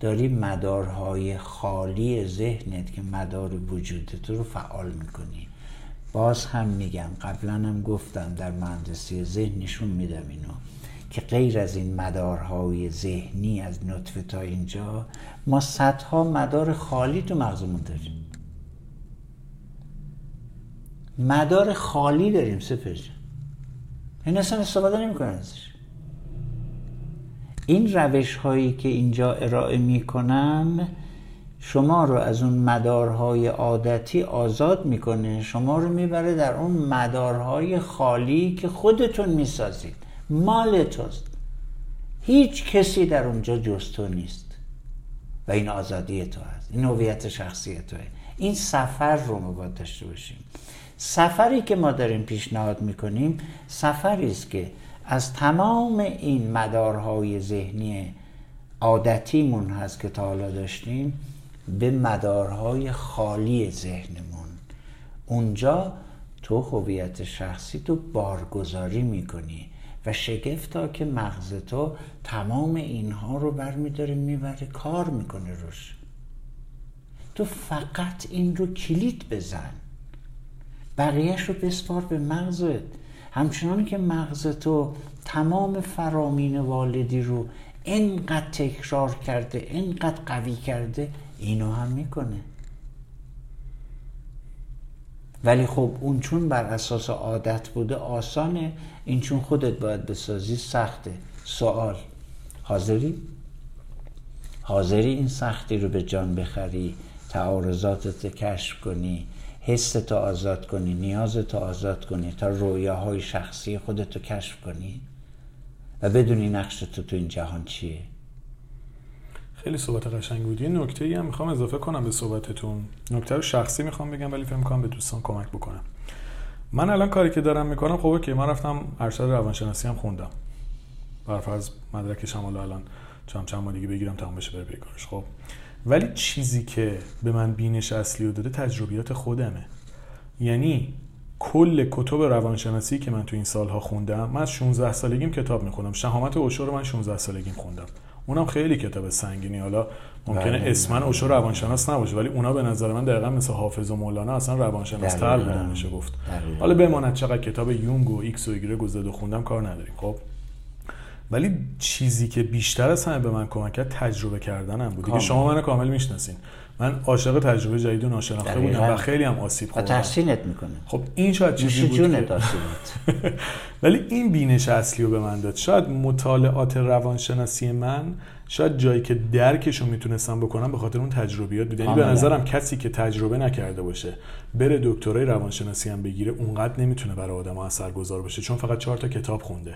داری مدارهای خالی ذهنت که مدار وجود تو رو فعال می‌کنی. باز هم میگم قبلا هم گفتم در مهندسی ذهن نشون میدم اینو. که غیر از این مدارهای ذهنی از نطفه تا اینجا ما صدها مدار خالی تو مغزمون داریم. مدار خالی داریم سپر این اصلا استفاده نمی‌کنن ازش. این روش هایی که اینجا ارائه می‌کنم شما رو از اون مدارهای عادتی آزاد می‌کنه شما رو می‌بره در اون مدارهای خالی که خودتون می‌سازید. مال توست. هیچ کسی در اونجا جز تو نیست. و این آزادی تو هست. این هویت شخصی توه این سفر رو ما باید داشته باشیم. سفری که ما داریم پیشنهاد می‌کنیم سفری است که از تمام این مدارهای ذهنی عادتیمون هست که تا حالا داشتیم به مدارهای خالی ذهنمون. اونجا تو هویت شخصی تو بارگذاری می‌کنی. و شگفتا که مغز تو تمام اینها رو برمیداره می‌بره کار می‌کنه روش. تو فقط این رو کلید بزن. بقیهش رو بسپار به مغزت. همچنان که مغز تو تمام فرامین والدی رو انقدر تکرار کرده انقدر قوی کرده اینو هم می‌کنه. ولی خب اون چون بر اساس عادت بوده آسانه این چون خودت باید بسازی سخته. سوال. حاضری؟ حاضری این سختی رو به جان بخری تعارضاتت کشف کنی حستو آزاد کنی نیازتو آزاد کنی تا رویاهای شخصی خودتو کشف کنی؟ و بدونی نقش تو تو این جهان چیه. خیلی صحبت قشنگ بود. یه نکته ای هم می‌خوام اضافه کنم به صحبتتون. نکته رو شخصی می‌خوام بگم ولی فکر می‌کنم به دوستان کمک بکنم. من الان کاری که دارم می‌کنم خب که من رفتم ارشد روانشناسی هم خوندم. برفرض مدرکش هم الان چند چند دیگه بگیرم تمام بشه بره بیکارش خب. ولی چیزی که به من بینش اصلی رو داده تجربیات خودمه. یعنی کل کتب روانشناسی که من تو این سالها خوندم من از 16 سالگیم کتاب میخوندم شهامت اوشو رو من 16 سالگیم خوندم. اونم خیلی کتاب سنگینی. حالا ممکنه بله. اسمن اوشو روانشناس نباشه ولی اونا به نظر من دقیقا مثل حافظ و مولانا اصلا روانشناس تر بودن میشه گفت. حالا بماند چقدر کتاب یونگ و ایکس و ایگرگ و خوندم کار نداریم. خب. ولی چیزی که بیشتر از همه به من کمک کرد تجربه کردنم بود. که شما منو کامل می‌شناسین. من عاشق تجربه جدید و ناشناخته بودم و خیلی هم آسیب خوردم. تحسینت می‌کنه. خب این شاید چیزی بود که... ولی این بینش اصلی رو به من داد. شاید مطالعات روانشناسی من شاید جایی که درکش رو می‌تونستم بکنم به خاطر اون تجربیات بود. یعنی به نظرم کسی که تجربه نکرده باشه بره دکترای روانشناسی هم بگیره اونقدر نمی‌تونه برای آدم اثرگذار باشه چون فقط چهار تا کتاب خونده.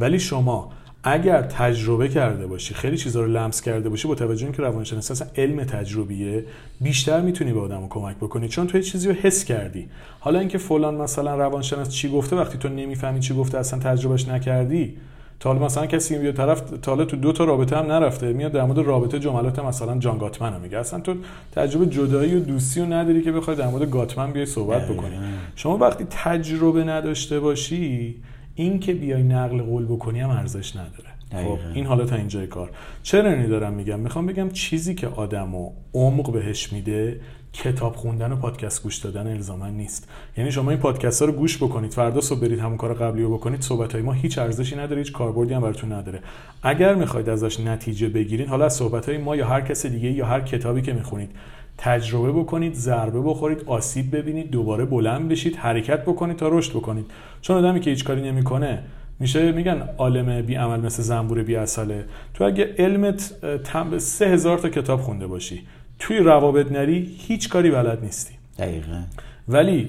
ولی شما اگر تجربه کرده باشی خیلی چیزا رو لمس کرده باشی با توجه که روانشناسی اصلا علم تجربیه بیشتر می‌تونی به آدمو کمک بکنی چون تو چیزی رو حس کردی. حالا اینکه فلان مثلا روانشناس چی گفته وقتی تو نمی‌فهمی چی گفته اصلا تجربهش نکردی تا حالا مثلا کسی میاد طرف تا حالا تو دو تا رابطه هم نرفته میاد در مورد رابطه جملات مثلا جان گاتمن رو میگه. اصلا تو تجربه جدایی و دوستی رو نداری که بخوای در مورد گاتمن بیای صحبت بکنی. شما وقتی تجربه نداشته باشی این که بیای نقل قول بکنی هم ارزش نداره. خب این حالا تا اینجای کار. چرا اینو دارم میگم؟ می‌خوام بگم چیزی که آدمو عمق بهش میده کتاب خوندن و پادکست گوش دادن الزاما نیست. یعنی شما این پادکست ها رو گوش بکنید فردا صبح برید همون کار قبلی رو بکنید صحبت های ما هیچ ارزشی نداره هیچ کاربردی هم براتون نداره. اگر می‌خواید ازش نتیجه بگیرید حالا از صحبت های ما یا هر کس دیگه یا هر کتابی که می‌خونید تجربه بکنید ضربه بخورید آسیب ببینید دوباره بلند بشید حرکت بکنید تا رشد بکنید. چون آدمی که هیچ کاری نمی‌کنه میشه میگن عالم بی عمل مثل زنبور بی اصله تو اگه علمت تم سه هزار تا کتاب خونده باشی توی روابط نری هیچ کاری بلد نیستی. دقیقا. ولی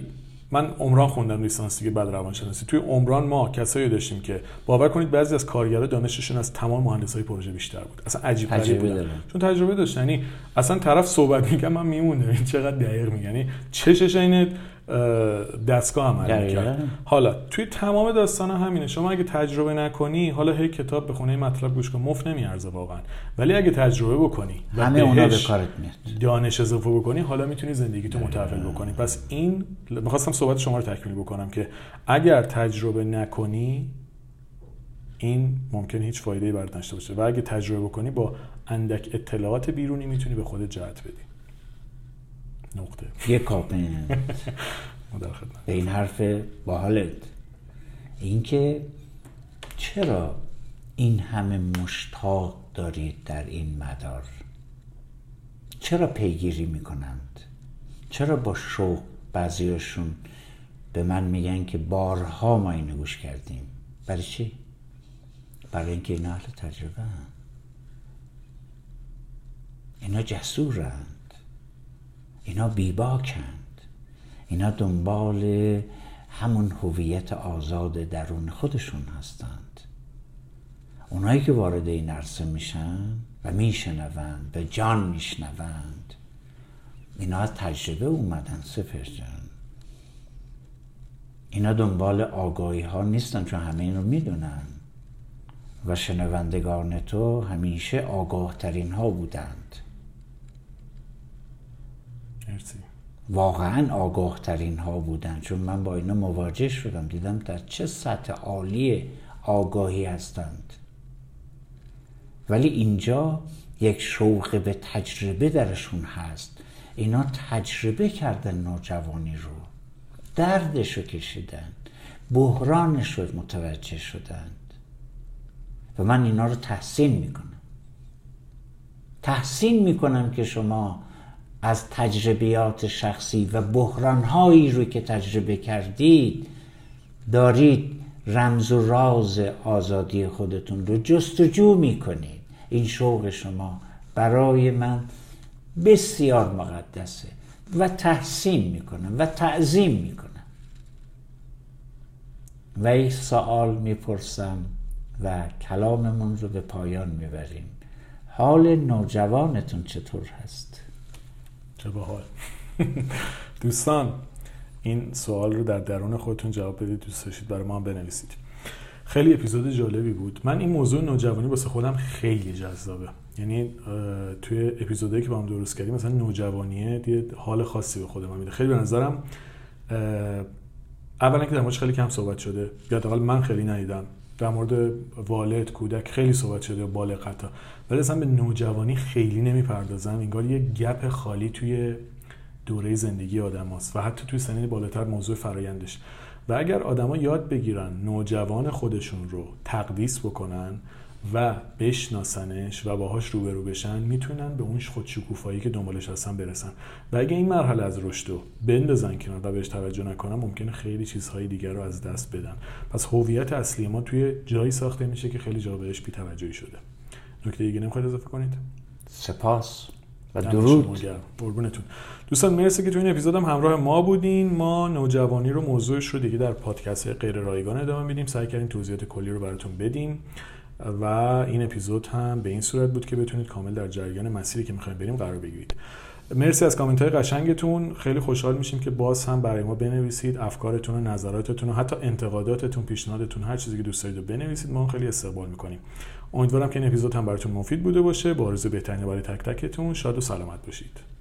من عمران خوندم لیسانس دیگه بعد روانشناسی. توی عمران ما کسایی داشتیم که باور کنید بعضی از کارگرا دانششون از تمام مهندسای پروژه بیشتر بود. اصلا عجیب غریب بود چون تجربه داشت. یعنی اصلا طرف صحبت میگه من میموندم. این چقدر دقیق میگه. یعنی چشش اینه دستگاه عمل می‌کرد. حالا توی تمام داستان همینه. شما اگه تجربه نکنی حالا هی کتاب بخونه مطلب گوش کن. مفت نمیارزه واقعا. ولی اگه تجربه بکنی همه اونا به کارت میاد. دانش اضافه بکنی حالا می‌تونی زندگی تو متحول بکنی. پس این می‌خواستم صحبت شما رو تکمیل بکنم که اگر تجربه نکنی این ممکن هیچ فایده برات نشته باشه. و اگه تجربه بکنی با اندک اطلاعات بیرونی می‌تونی به خودت جهت بدی. نقطه. یه کامنت به این حرف باحالت. اینکه چرا این همه مشتاق دارید در این مدار؟ چرا پیگیری می‌کنند؟ چرا با شوق بعضیاشون به من میگن که بارها ما اینو گوش کردیم؟ برای چی؟ برای اینکه اینا اهل تجربه هم. اینا جسورند اینا بیباکند. اینا دنبال همون هویت آزاد درون خودشون هستند. اونایی که وارد این عرصه میشن و میشنوند به جان میشنوند اینا تجربه اومدن سفر جان. اینا دنبال آگاهی ها نیستن چون همه این رو می‌دونن. و شنوندگان تو همیشه آگاه ترین ها بودند. مرسی. واقعا آگاه ترین ها بودند چون من با اینا مواجه شدم. دیدم در چه سطح عالی آگاهی هستند. ولی اینجا یک شوق به تجربه درشون هست. اینا تجربه کردن نوجوانی رو. دردش رو کشیدن. بحرانش رو متوجه شدند. و من اینا رو تحسین می‌کنم. تحسین می‌کنم که شما از تجربیات شخصی و بحرانهایی رو که تجربه کردید دارید رمز و راز آزادی خودتون رو جستجو می‌کنید. این شوق شما برای من بسیار مقدسه و تحسین می‌کنم و تعظیم می‌کنم. و یک سوال می‌پرسم و کلاممون رو به پایان می‌بریم. حال نوجوانتون چطور هست؟ چه باحال. دوستان این سوال رو در درون خودتون جواب بدید دوست داشتید برای ما هم بنویسید. خیلی اپیزود جالبی بود. من این موضوع نوجوانی واسه خودم خیلی جذابه. یعنی توی اپیزودهایی که با هم درست کردیم مثلا نوجوانیه یه حال خاصی به خودم میده. خیلی به نظرم اولا که در خیلی کم صحبت شده. یا من خیلی ندیدم. در مورد والد کودک خیلی صحبت شده یا بالغ حتی ولی اصلا به نوجوانی خیلی نمی‌پردازن. انگار یه گپ خالی توی دوره زندگی آدم هست و حتی توی سنین بالاتر موضوع فرایندش. و اگر آدما یاد بگیرن نوجوان خودشون رو تقدیس بکنن و بشناسنش و باهاش روبرو بشن می‌تونن به اون خودشکوفایی که دنبالش هستن برسن. و اگه این مرحله از رشد رو بندازن کنار و بهش توجه نکنن ممکنه خیلی چیزهای دیگر رو از دست بدن. پس هویت اصلی ما توی جایی ساخته میشه که خیلی جا بهش بی‌توجهی شده. نکته دیگه نمی‌خواید اضافه کنید؟ سپاس و درود. قربونتون. دوستان مرسی که تو این اپیزود هم همراه ما بودین. ما نوجوانی رو موضوعش رو دیگه در پادکست غیر رایگان ادامه میدیم. سعی کردیم توضیحات کلی رو براتون بدیم. و این اپیزود هم به این صورت بود که بتونید کامل در جریان مسیری که می‌خوایم بریم قرار بگیرید. مرسی از کامنت های قشنگتون. خیلی خوشحال میشیم که باز هم برای ما بنویسید افکارتون و نظراتتون و حتی انتقاداتتون پیشنهادتون هر چیزی که دوست دارید بنویسید ما خیلی استقبال می‌کنیم. امیدوارم که این اپیزود هم براتون مفید بوده باشه. با آرزوی بهترین برای تک تکتون شاد و سلامت باشید.